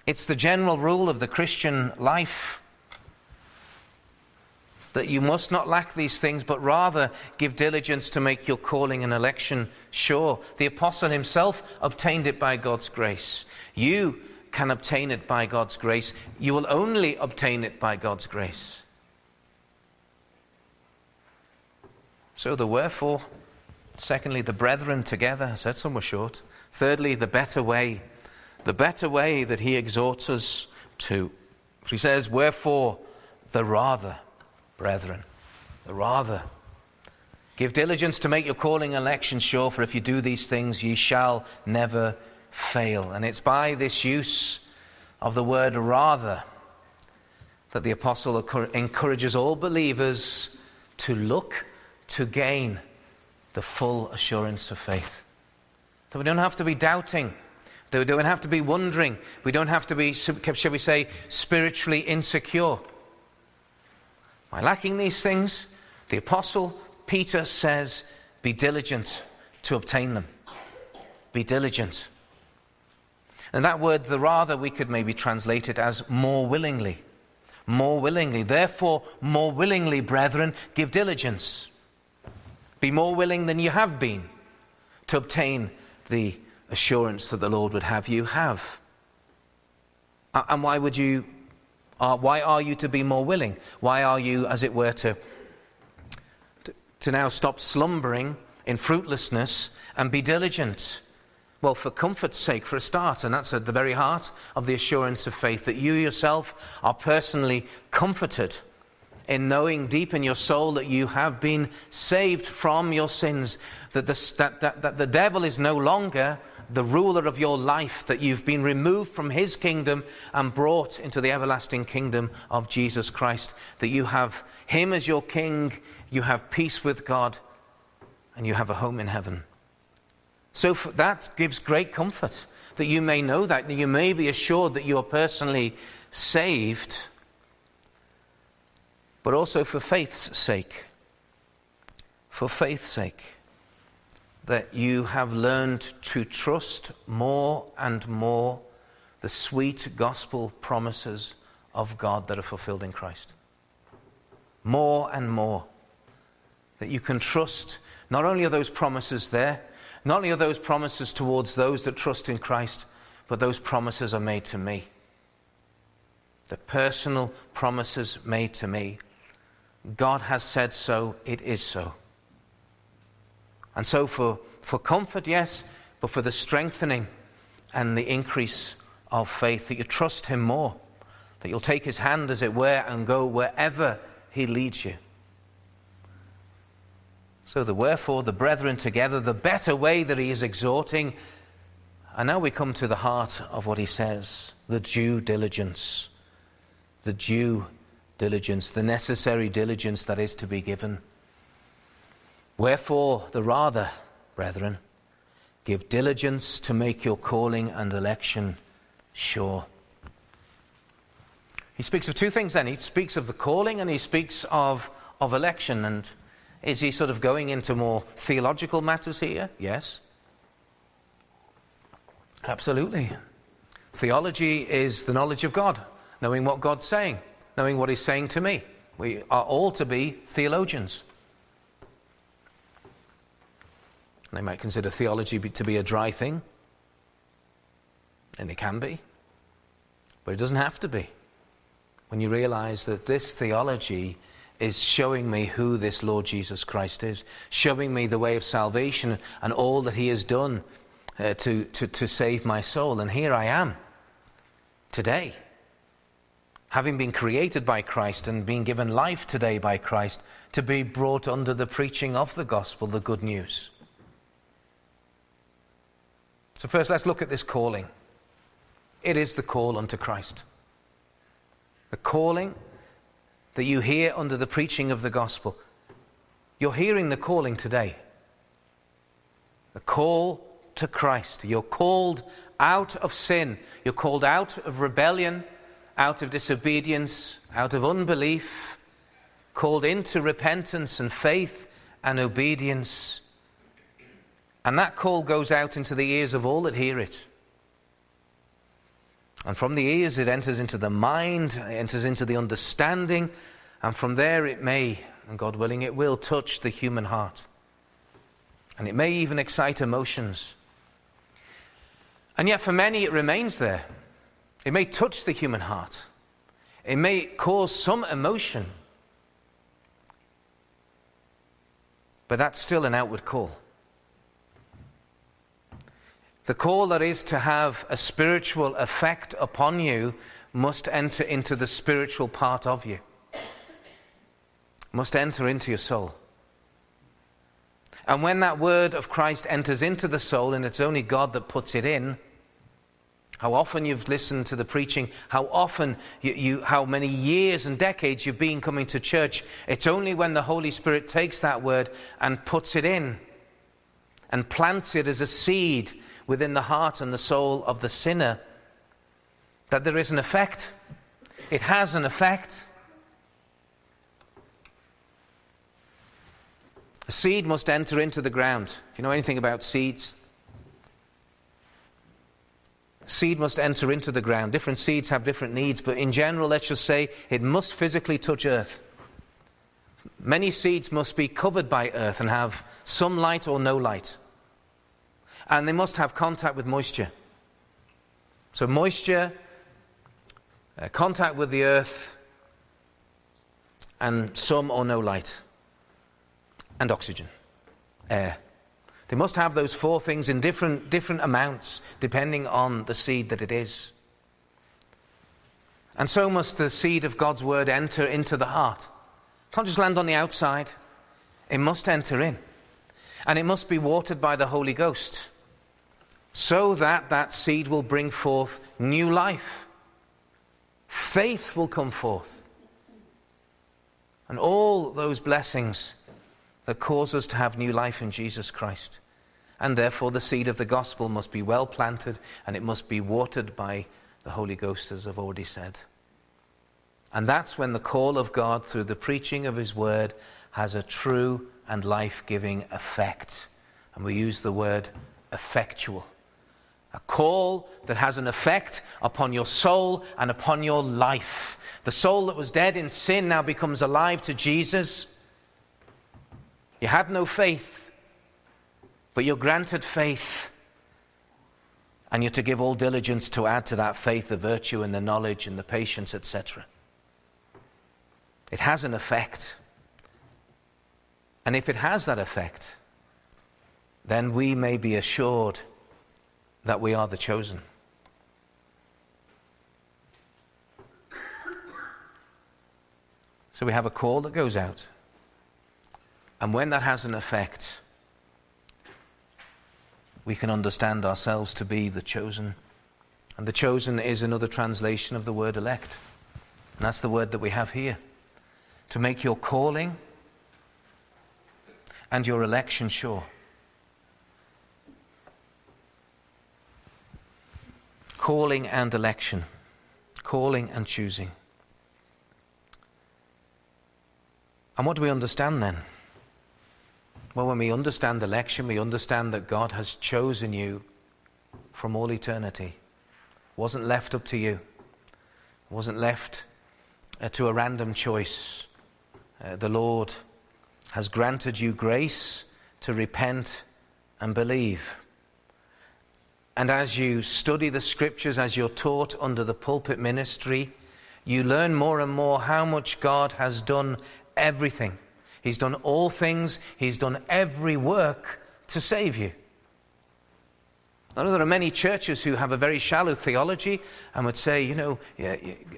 It's the general rule of the Christian life that you must not lack these things, but rather give diligence to make your calling and election sure. The apostle himself obtained it by God's grace. You can obtain it by God's grace. You will only obtain it by God's grace. So the wherefore. Secondly, the brethren together. I said some were short. Thirdly, the better way. The better way that he exhorts us to. He says, Wherefore, the rather brethren. The rather. Give diligence to make your calling election sure, for if you do these things, ye shall never fail. And it's by this use of the word rather that the apostle encourages all believers to look to gain the full assurance of faith. That we don't have to be doubting. That we don't have to be wondering. We don't have to be, shall we say, spiritually insecure. By lacking these things, the Apostle Peter says, Be diligent to obtain them. Be diligent. And that word, the rather, we could maybe translate it as more willingly. More willingly. Therefore, more willingly, brethren, give diligence. Be more willing than you have been to obtain the assurance that the Lord would have you have. And why would you why are you to be more willing? Why are you, as it were, to, to, to now stop slumbering in fruitlessness and be diligent? Well, for comfort's sake, for a start, and that's at the very heart of the assurance of faith, that you yourself are personally comforted in knowing deep in your soul that you have been saved from your sins, that the, that, that, that the devil is no longer the ruler of your life, that you've been removed from his kingdom and brought into the everlasting kingdom of Jesus Christ, that you have him as your king, you have peace with God, and you have a home in heaven. So that gives great comfort that you may know that, that you may be assured that you are personally saved, but also for faith's sake. For faith's sake that you have learned to trust more and more the sweet gospel promises of God that are fulfilled in Christ. More and more. That you can trust not only are those promises there, not only are those promises towards those that trust in Christ, but those promises are made to me. The personal promises made to me. God has said so, it is so. And so, for, for comfort, yes, but for the strengthening and the increase of faith, that you trust Him more, that you'll take His hand, as it were, and go wherever He leads you. So, the wherefore, the brethren together, the better way that He is exhorting. And now we come to the heart of what He says the due diligence. The due diligence, the necessary diligence that is to be given. Wherefore, the rather, brethren, give diligence to make your calling and election sure. He speaks of two things then. He speaks of the calling and he speaks of, of election. And is he sort of going into more theological matters here? Yes. Absolutely. Theology is the knowledge of God, knowing what God's saying, knowing what He's saying to me. We are all to be theologians. They might consider theology to be a dry thing, and it can be, but it doesn't have to be. When you realize that this theology is showing me who this Lord Jesus Christ is, showing me the way of salvation and all that He has done uh, to, to, to save my soul. And here I am today, having been created by Christ and being given life today by Christ, to be brought under the preaching of the gospel, the good news. So, first, let's look at this calling. It is the call unto Christ. The calling that you hear under the preaching of the gospel. You're hearing the calling today. The call to Christ. You're called out of sin. You're called out of rebellion, out of disobedience, out of unbelief, called into repentance and faith and obedience. And that call goes out into the ears of all that hear it. And from the ears, it enters into the mind, it enters into the understanding, and from there, it may, and God willing, it will touch the human heart. And it may even excite emotions. And yet, for many, it remains there. It may touch the human heart, it may cause some emotion. But that's still an outward call. The call that is to have a spiritual effect upon you must enter into the spiritual part of you, must enter into your soul. And when that word of Christ enters into the soul, and it's only God that puts it in, how often you've listened to the preaching, how often you, you, how many years and decades you've been coming to church. It's only when the Holy Spirit takes that word and puts it in and plants it as a seed within the heart and the soul of the sinner that there is an effect. It has an effect. A seed must enter into the ground. If you know anything about seeds, seed must enter into the ground. Different seeds have different needs, but in general, let's just say it must physically touch earth. Many seeds must be covered by earth and have some light or no light and they must have contact with moisture. So, moisture, uh, contact with the earth, and some or no light, and oxygen, air. They must have those four things in different, different amounts depending on the seed that it is. And so must the seed of God's word enter into the heart. It can't just land on the outside, it must enter in. And it must be watered by the Holy Ghost so that that seed will bring forth new life. Faith will come forth. And all those blessings that cause us to have new life in Jesus Christ. And therefore, the seed of the gospel must be well planted and it must be watered by the Holy Ghost, as I've already said. And that's when the call of God through the preaching of His word has a true and life giving effect. And we use the word effectual. A call that has an effect upon your soul and upon your life. The soul that was dead in sin now becomes alive to Jesus. You had no faith, but you're granted faith. And you're to give all diligence to add to that faith the virtue and the knowledge and the patience, etc. It has an effect. And if it has that effect, then we may be assured that we are the chosen. So we have a call that goes out. And when that has an effect, we can understand ourselves to be the chosen. And the chosen is another translation of the word elect. And that's the word that we have here. To make your calling and your election sure. Calling and election, calling and choosing. And what do we understand then? Well, when we understand election, we understand that God has chosen you from all eternity. It wasn't left up to you. It wasn't left uh, to a random choice. Uh, the Lord has granted you grace to repent and believe. And as you study the scriptures, as you're taught under the pulpit ministry, you learn more and more how much God has done everything. He's done all things, He's done every work to save you. I know there are many churches who have a very shallow theology and would say, you know, yeah,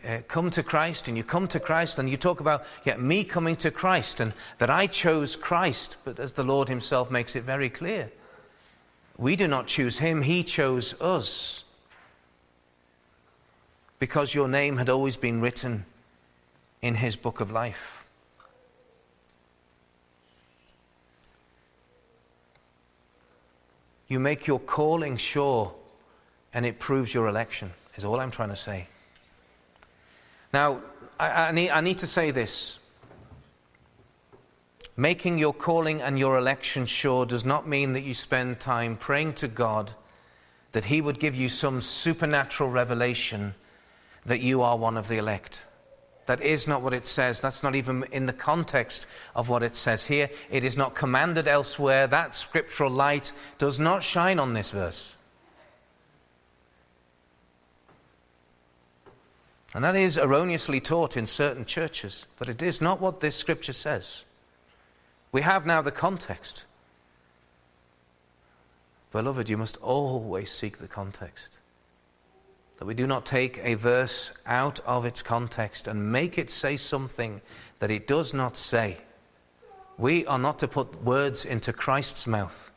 uh, come to Christ, and you come to Christ, and you talk about yeah, me coming to Christ, and that I chose Christ. But as the Lord Himself makes it very clear, we do not choose him, he chose us. Because your name had always been written in his book of life. You make your calling sure, and it proves your election, is all I'm trying to say. Now, I, I, need, I need to say this. Making your calling and your election sure does not mean that you spend time praying to God that He would give you some supernatural revelation that you are one of the elect. That is not what it says. That's not even in the context of what it says here. It is not commanded elsewhere. That scriptural light does not shine on this verse. And that is erroneously taught in certain churches, but it is not what this scripture says. We have now the context. Beloved, you must always seek the context. That we do not take a verse out of its context and make it say something that it does not say. We are not to put words into Christ's mouth.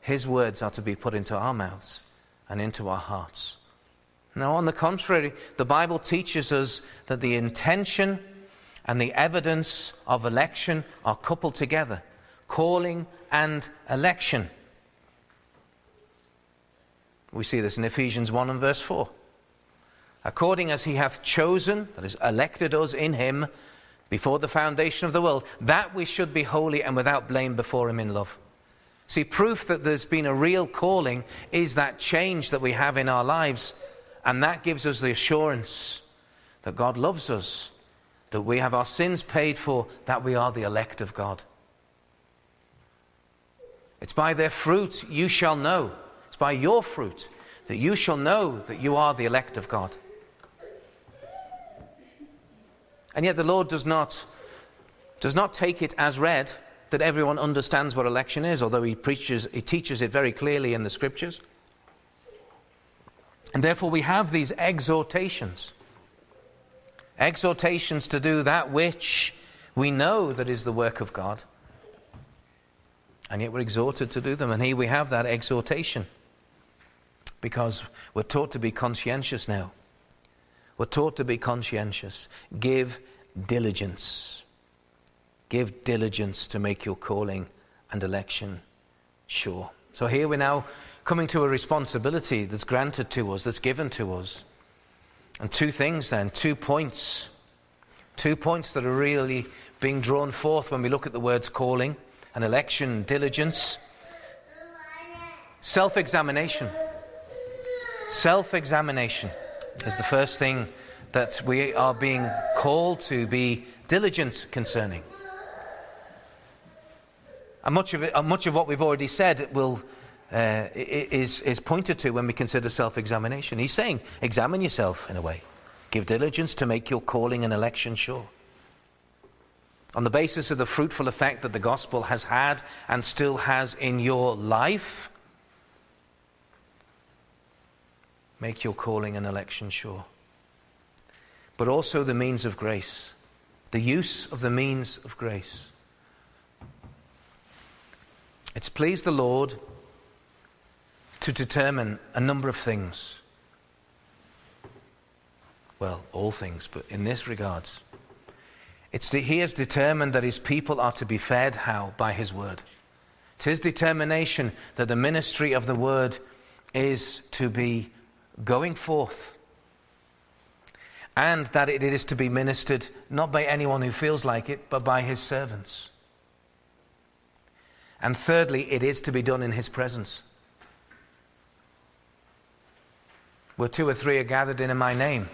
His words are to be put into our mouths and into our hearts. Now, on the contrary, the Bible teaches us that the intention and the evidence of election are coupled together calling and election. We see this in Ephesians 1 and verse 4. According as he hath chosen, that is, elected us in him before the foundation of the world, that we should be holy and without blame before him in love. See, proof that there's been a real calling is that change that we have in our lives, and that gives us the assurance that God loves us that we have our sins paid for, that we are the elect of God. It's by their fruit you shall know. It's by your fruit that you shall know that you are the elect of God. And yet the Lord does not, does not take it as read that everyone understands what election is, although he, preaches, he teaches it very clearly in the scriptures. And therefore we have these exhortations exhortations to do that which we know that is the work of God. And yet we're exhorted to do them. And here we have that exhortation because we're taught to be conscientious now. We're taught to be conscientious. Give diligence. Give diligence to make your calling and election sure. So here we're now coming to a responsibility that's granted to us, that's given to us. And two things then, two points. Two points that are really being drawn forth when we look at the words calling and election, diligence. Self examination. Self examination is the first thing that we are being called to be diligent concerning. And much of, it, much of what we've already said will uh, is, is pointed to when we consider self examination. He's saying, examine yourself in a way. Give diligence to make your calling and election sure. On the basis of the fruitful effect that the gospel has had and still has in your life, make your calling and election sure. But also the means of grace, the use of the means of grace. It's pleased the Lord to determine a number of things. Well, all things, but in this regards, it's that he has determined that his people are to be fed how? By his word. It's his determination that the ministry of the word is to be going forth and that it is to be ministered not by anyone who feels like it, but by his servants. And thirdly, it is to be done in his presence. Where two or three are gathered in my name,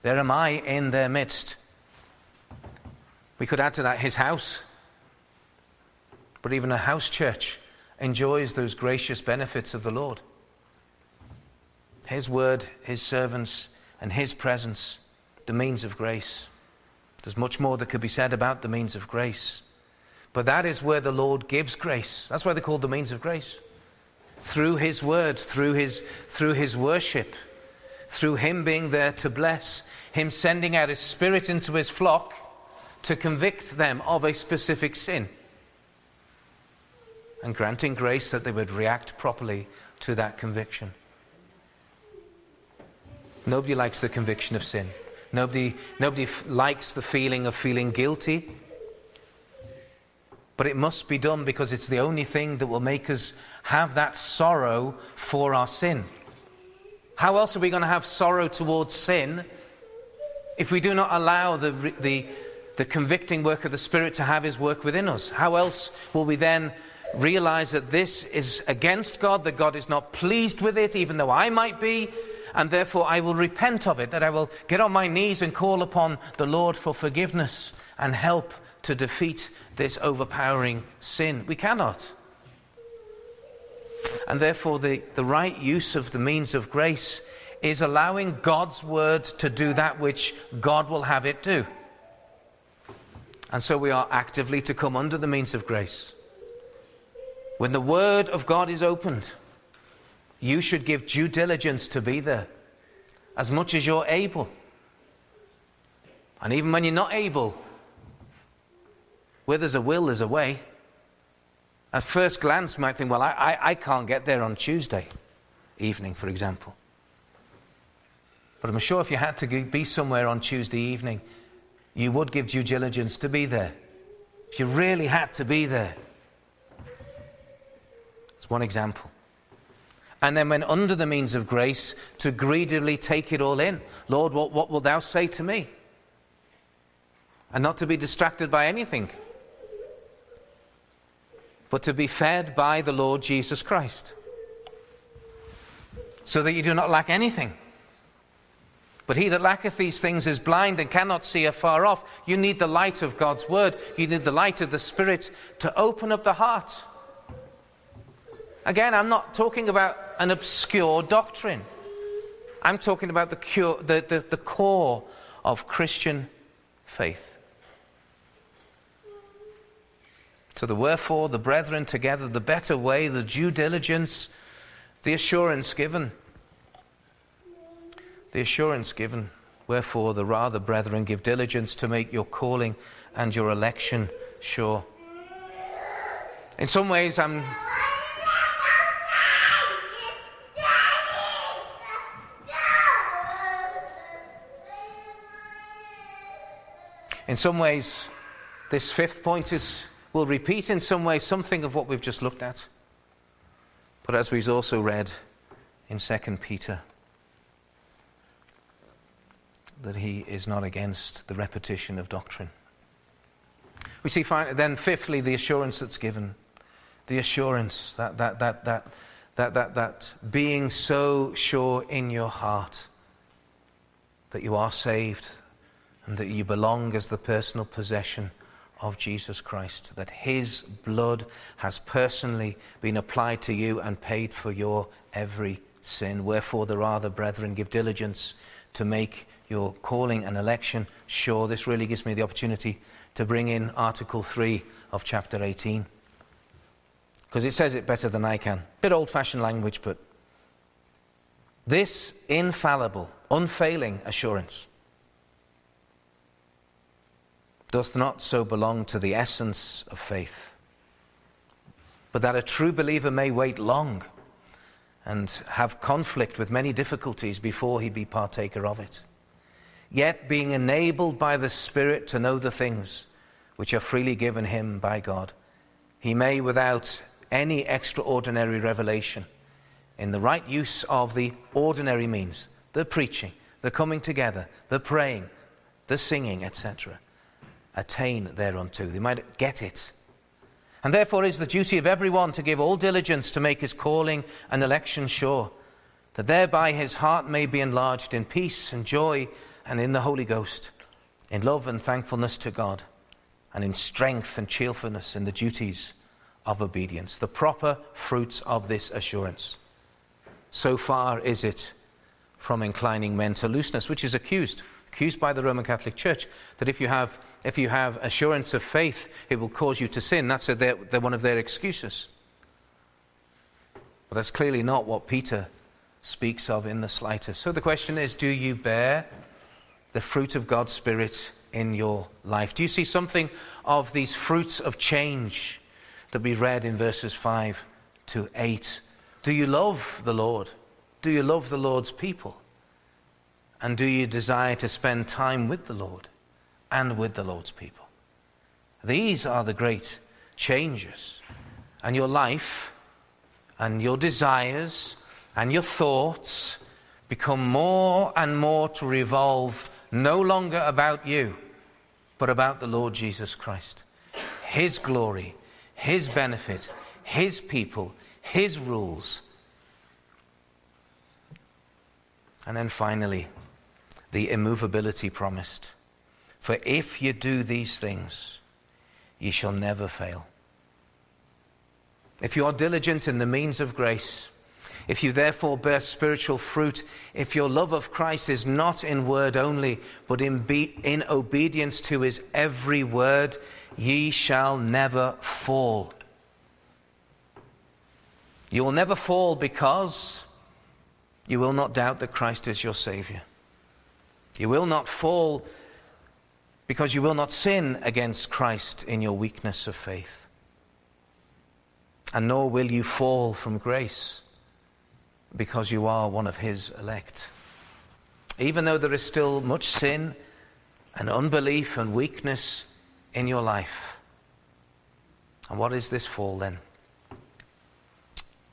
there am I in their midst. We could add to that his house. But even a house church enjoys those gracious benefits of the Lord. His word, his servants, and his presence, the means of grace. There's much more that could be said about the means of grace. But that is where the Lord gives grace. That's why they're called the means of grace through His word, through His, through his worship, through Him being there to bless, Him sending out His Spirit into His flock to convict them of a specific sin, and granting grace that they would react properly to that conviction. Nobody likes the conviction of sin. Nobody, nobody f- likes the feeling of feeling guilty. But it must be done because it's the only thing that will make us have that sorrow for our sin. How else are we going to have sorrow towards sin if we do not allow the, the, the convicting work of the Spirit to have His work within us. How else will we then realize that this is against God, that God is not pleased with it, even though I might be, and therefore I will repent of it, that I will get on my knees and call upon the Lord for forgiveness and help to defeat this overpowering sin? We cannot. And therefore, the, the right use of the means of grace is allowing God's word to do that which God will have it do. And so we are actively to come under the means of grace. When the word of God is opened, you should give due diligence to be there as much as you're able. And even when you're not able, where there's a will, there's a way. At first glance, might think, well, I, I, I can't get there on Tuesday evening, for example. But I'm sure if you had to be somewhere on Tuesday evening, you would give due diligence to be there. If you really had to be there. It's one example. And then, when under the means of grace, to greedily take it all in. Lord, what, what will thou say to me? And not to be distracted by anything, but to be fed by the Lord Jesus Christ. So that you do not lack anything. But he that lacketh these things is blind and cannot see afar off. You need the light of God's word. You need the light of the Spirit to open up the heart. Again, I'm not talking about an obscure doctrine. I'm talking about the, cure, the, the, the core of Christian faith. So, the wherefore, the brethren together, the better way, the due diligence, the assurance given the assurance given. Wherefore, the rather, brethren, give diligence to make your calling and your election sure. In some ways, I'm. In some ways, this fifth point is, will repeat in some way something of what we've just looked at. But as we've also read in 2 Peter that he is not against the repetition of doctrine. We see then, fifthly, the assurance that's given. The assurance that, that, that, that, that, that, that being so sure in your heart that you are saved and that you belong as the personal possession of Jesus Christ, that his blood has personally been applied to you and paid for your every sin. Wherefore, the rather, brethren, give diligence to make your calling and election sure. This really gives me the opportunity to bring in Article 3 of chapter 18. Because it says it better than I can. Bit old fashioned language, but this infallible, unfailing assurance doth not so belong to the essence of faith, but that a true believer may wait long and have conflict with many difficulties before he be partaker of it yet being enabled by the Spirit to know the things which are freely given him by God, he may, without any extraordinary revelation, in the right use of the ordinary means, the preaching, the coming together, the praying, the singing, etc., attain thereunto. They might get it. And therefore is the duty of everyone to give all diligence to make his calling and election sure, that thereby his heart may be enlarged in peace and joy and in the Holy Ghost, in love and thankfulness to God, and in strength and cheerfulness in the duties of obedience, the proper fruits of this assurance. So far is it from inclining men to looseness, which is accused, accused by the Roman Catholic Church, that if you have, if you have assurance of faith, it will cause you to sin. That's a, they're, they're one of their excuses. But that's clearly not what Peter speaks of in the slightest. So the question is do you bear the fruit of God's Spirit in your life? Do you see something of these fruits of change that we read in verses 5 to 8? Do you love the Lord? Do you love the Lord's people? And do you desire to spend time with the Lord and with the Lord's people? These are the great changes. And your life and your desires and your thoughts become more and more to revolve no longer about you, but about the Lord Jesus Christ. His glory, His benefit, His people, His rules. And then finally, the immovability promised. For if you do these things, ye shall never fail. If you are diligent in the means of grace, if you therefore bear spiritual fruit, if your love of Christ is not in word only, but in, be, in obedience to his every word, ye shall never fall. You will never fall because you will not doubt that Christ is your Savior. You will not fall because you will not sin against Christ in your weakness of faith. And nor will you fall from grace because you are one of His elect. Even though there is still much sin and unbelief and weakness in your life. And what is this fall then?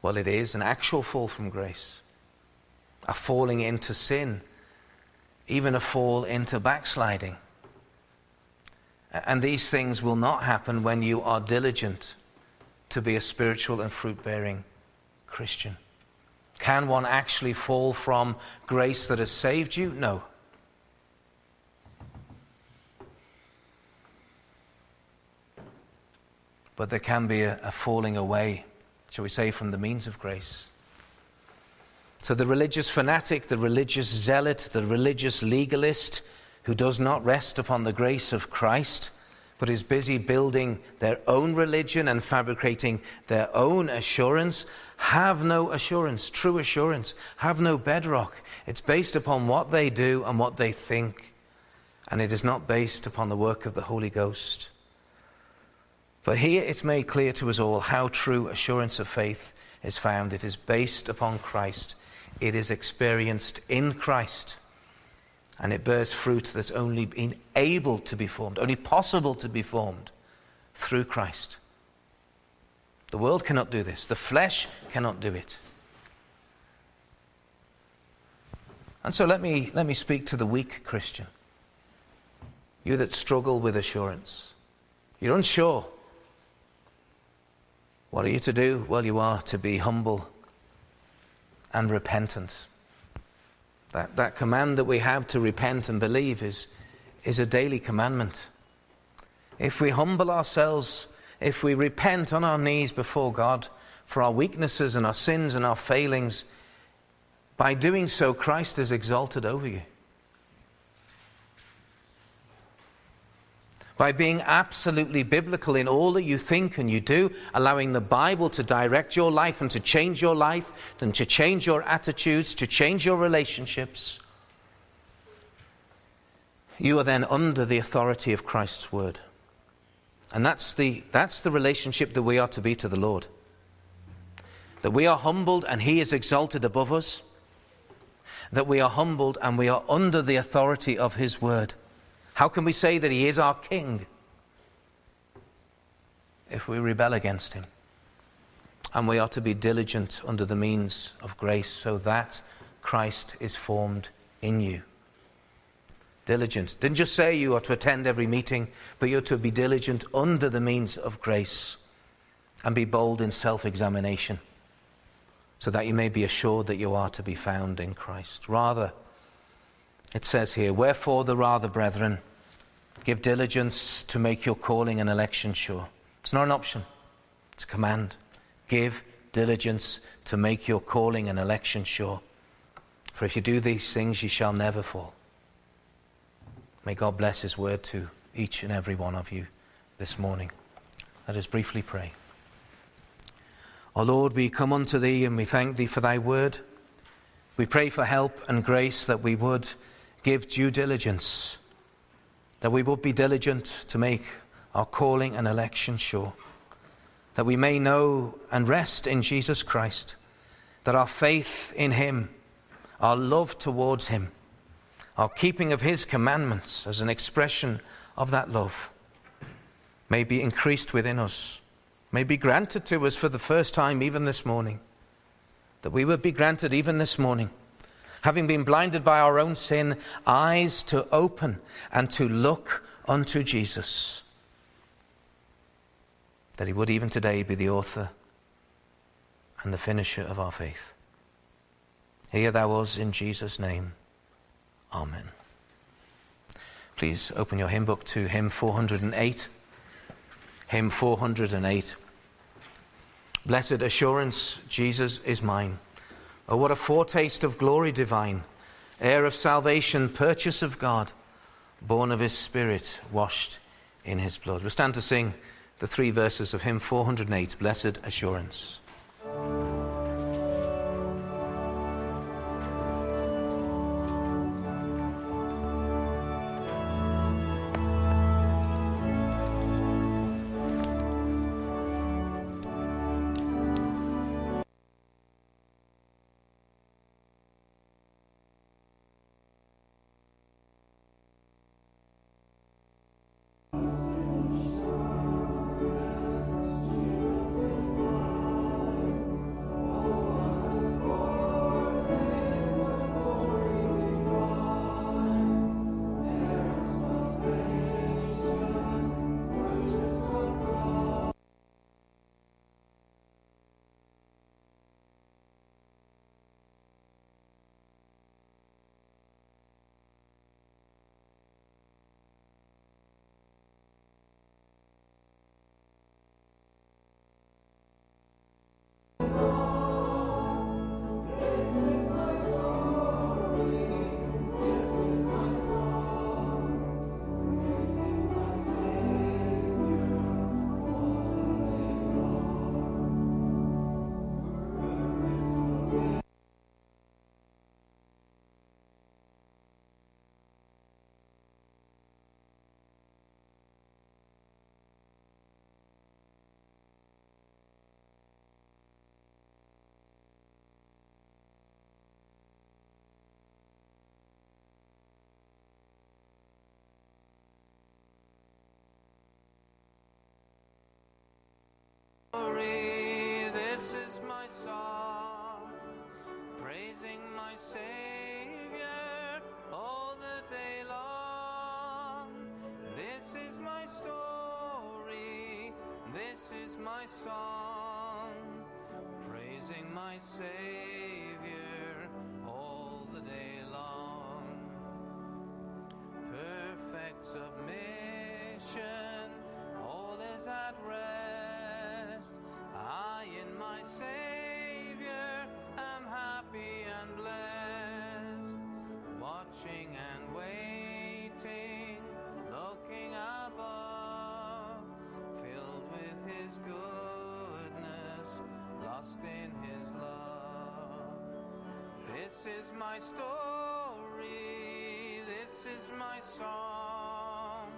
Well, it is an actual fall from grace, a falling into sin, even a fall into backsliding. And these things will not happen when you are diligent to be a spiritual and fruit bearing Christian. Can one actually fall from grace that has saved you? No. But there can be a, a, falling away, shall we say, from the means of grace. So the religious fanatic, the religious zealot, the religious legalist who does not rest upon the grace of Christ, but is busy building their own religion and fabricating their own assurance, have no assurance, true assurance, have no bedrock. It's based upon what they do and what they think, and it is not based upon the work of the Holy Ghost. But here it's made clear to us all how true assurance of faith is found. It is based upon Christ, it is experienced in Christ and it bears fruit that's only been able to be formed, only possible to be formed through Christ. The world cannot do this, the flesh cannot do it. And so let me, let me speak to the weak Christian. You that struggle with assurance. You're unsure. What are you to do? Well, you are to be humble and repentant. That, that command that we have to repent and believe is, is a daily commandment. If we humble ourselves, if we repent on our knees before God for our weaknesses and our sins and our failings, by doing so, Christ is exalted over you. By being absolutely biblical in all that you think and you do, allowing the Bible to direct your life and to change your life and to change your attitudes, to change your relationships, you are then under the authority of Christ's word. And that's the, that's the relationship that we are to be to the Lord. That we are humbled and He is exalted above us. That we are humbled and we are under the authority of His word. How can we say that he is our king if we rebel against him? And we are to be diligent under the means of grace so that Christ is formed in you. Diligent. Didn't just say you are to attend every meeting, but you're to be diligent under the means of grace and be bold in self examination so that you may be assured that you are to be found in Christ. Rather, it says here, Wherefore the rather, brethren, Give diligence to make your calling and election sure. It's not an option, it's a command. Give diligence to make your calling and election sure. For if you do these things, you shall never fall. May God bless His word to each and every one of you this morning. Let us briefly pray. O Lord, we come unto Thee and we thank Thee for Thy word. We pray for help and grace that we would give due diligence that we would be diligent to make our calling and election sure, that we may know and rest in Jesus Christ, that our faith in Him, our love towards Him, our keeping of His commandments as an expression of that love may be increased within us, may be granted to us for the first time even this morning, that we would be granted even this morning having been blinded by our own sin, eyes to open and to look unto Jesus, that he would even today be the author and the finisher of our faith. Hear thou us in Jesus' name. Amen. Please open your hymn book to hymn 408. Hymn 408. Blessed assurance, Jesus is mine. Oh, what a foretaste of glory divine, heir of salvation, purchase of God, born of his Spirit, washed in his blood. We stand to sing the three verses of hymn 408, Blessed Assurance. Is my story, this is my song,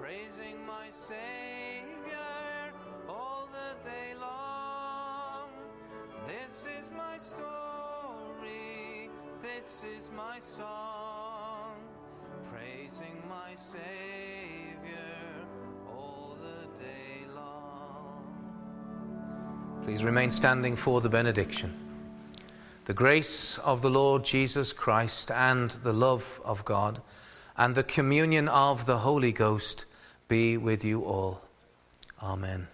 praising my Savior all the day long. This is my story, this is my song, praising my Savior all the day long. Please remain standing for the benediction. The grace of the Lord Jesus Christ and the love of God and the communion of the Holy Ghost be with you all. Amen.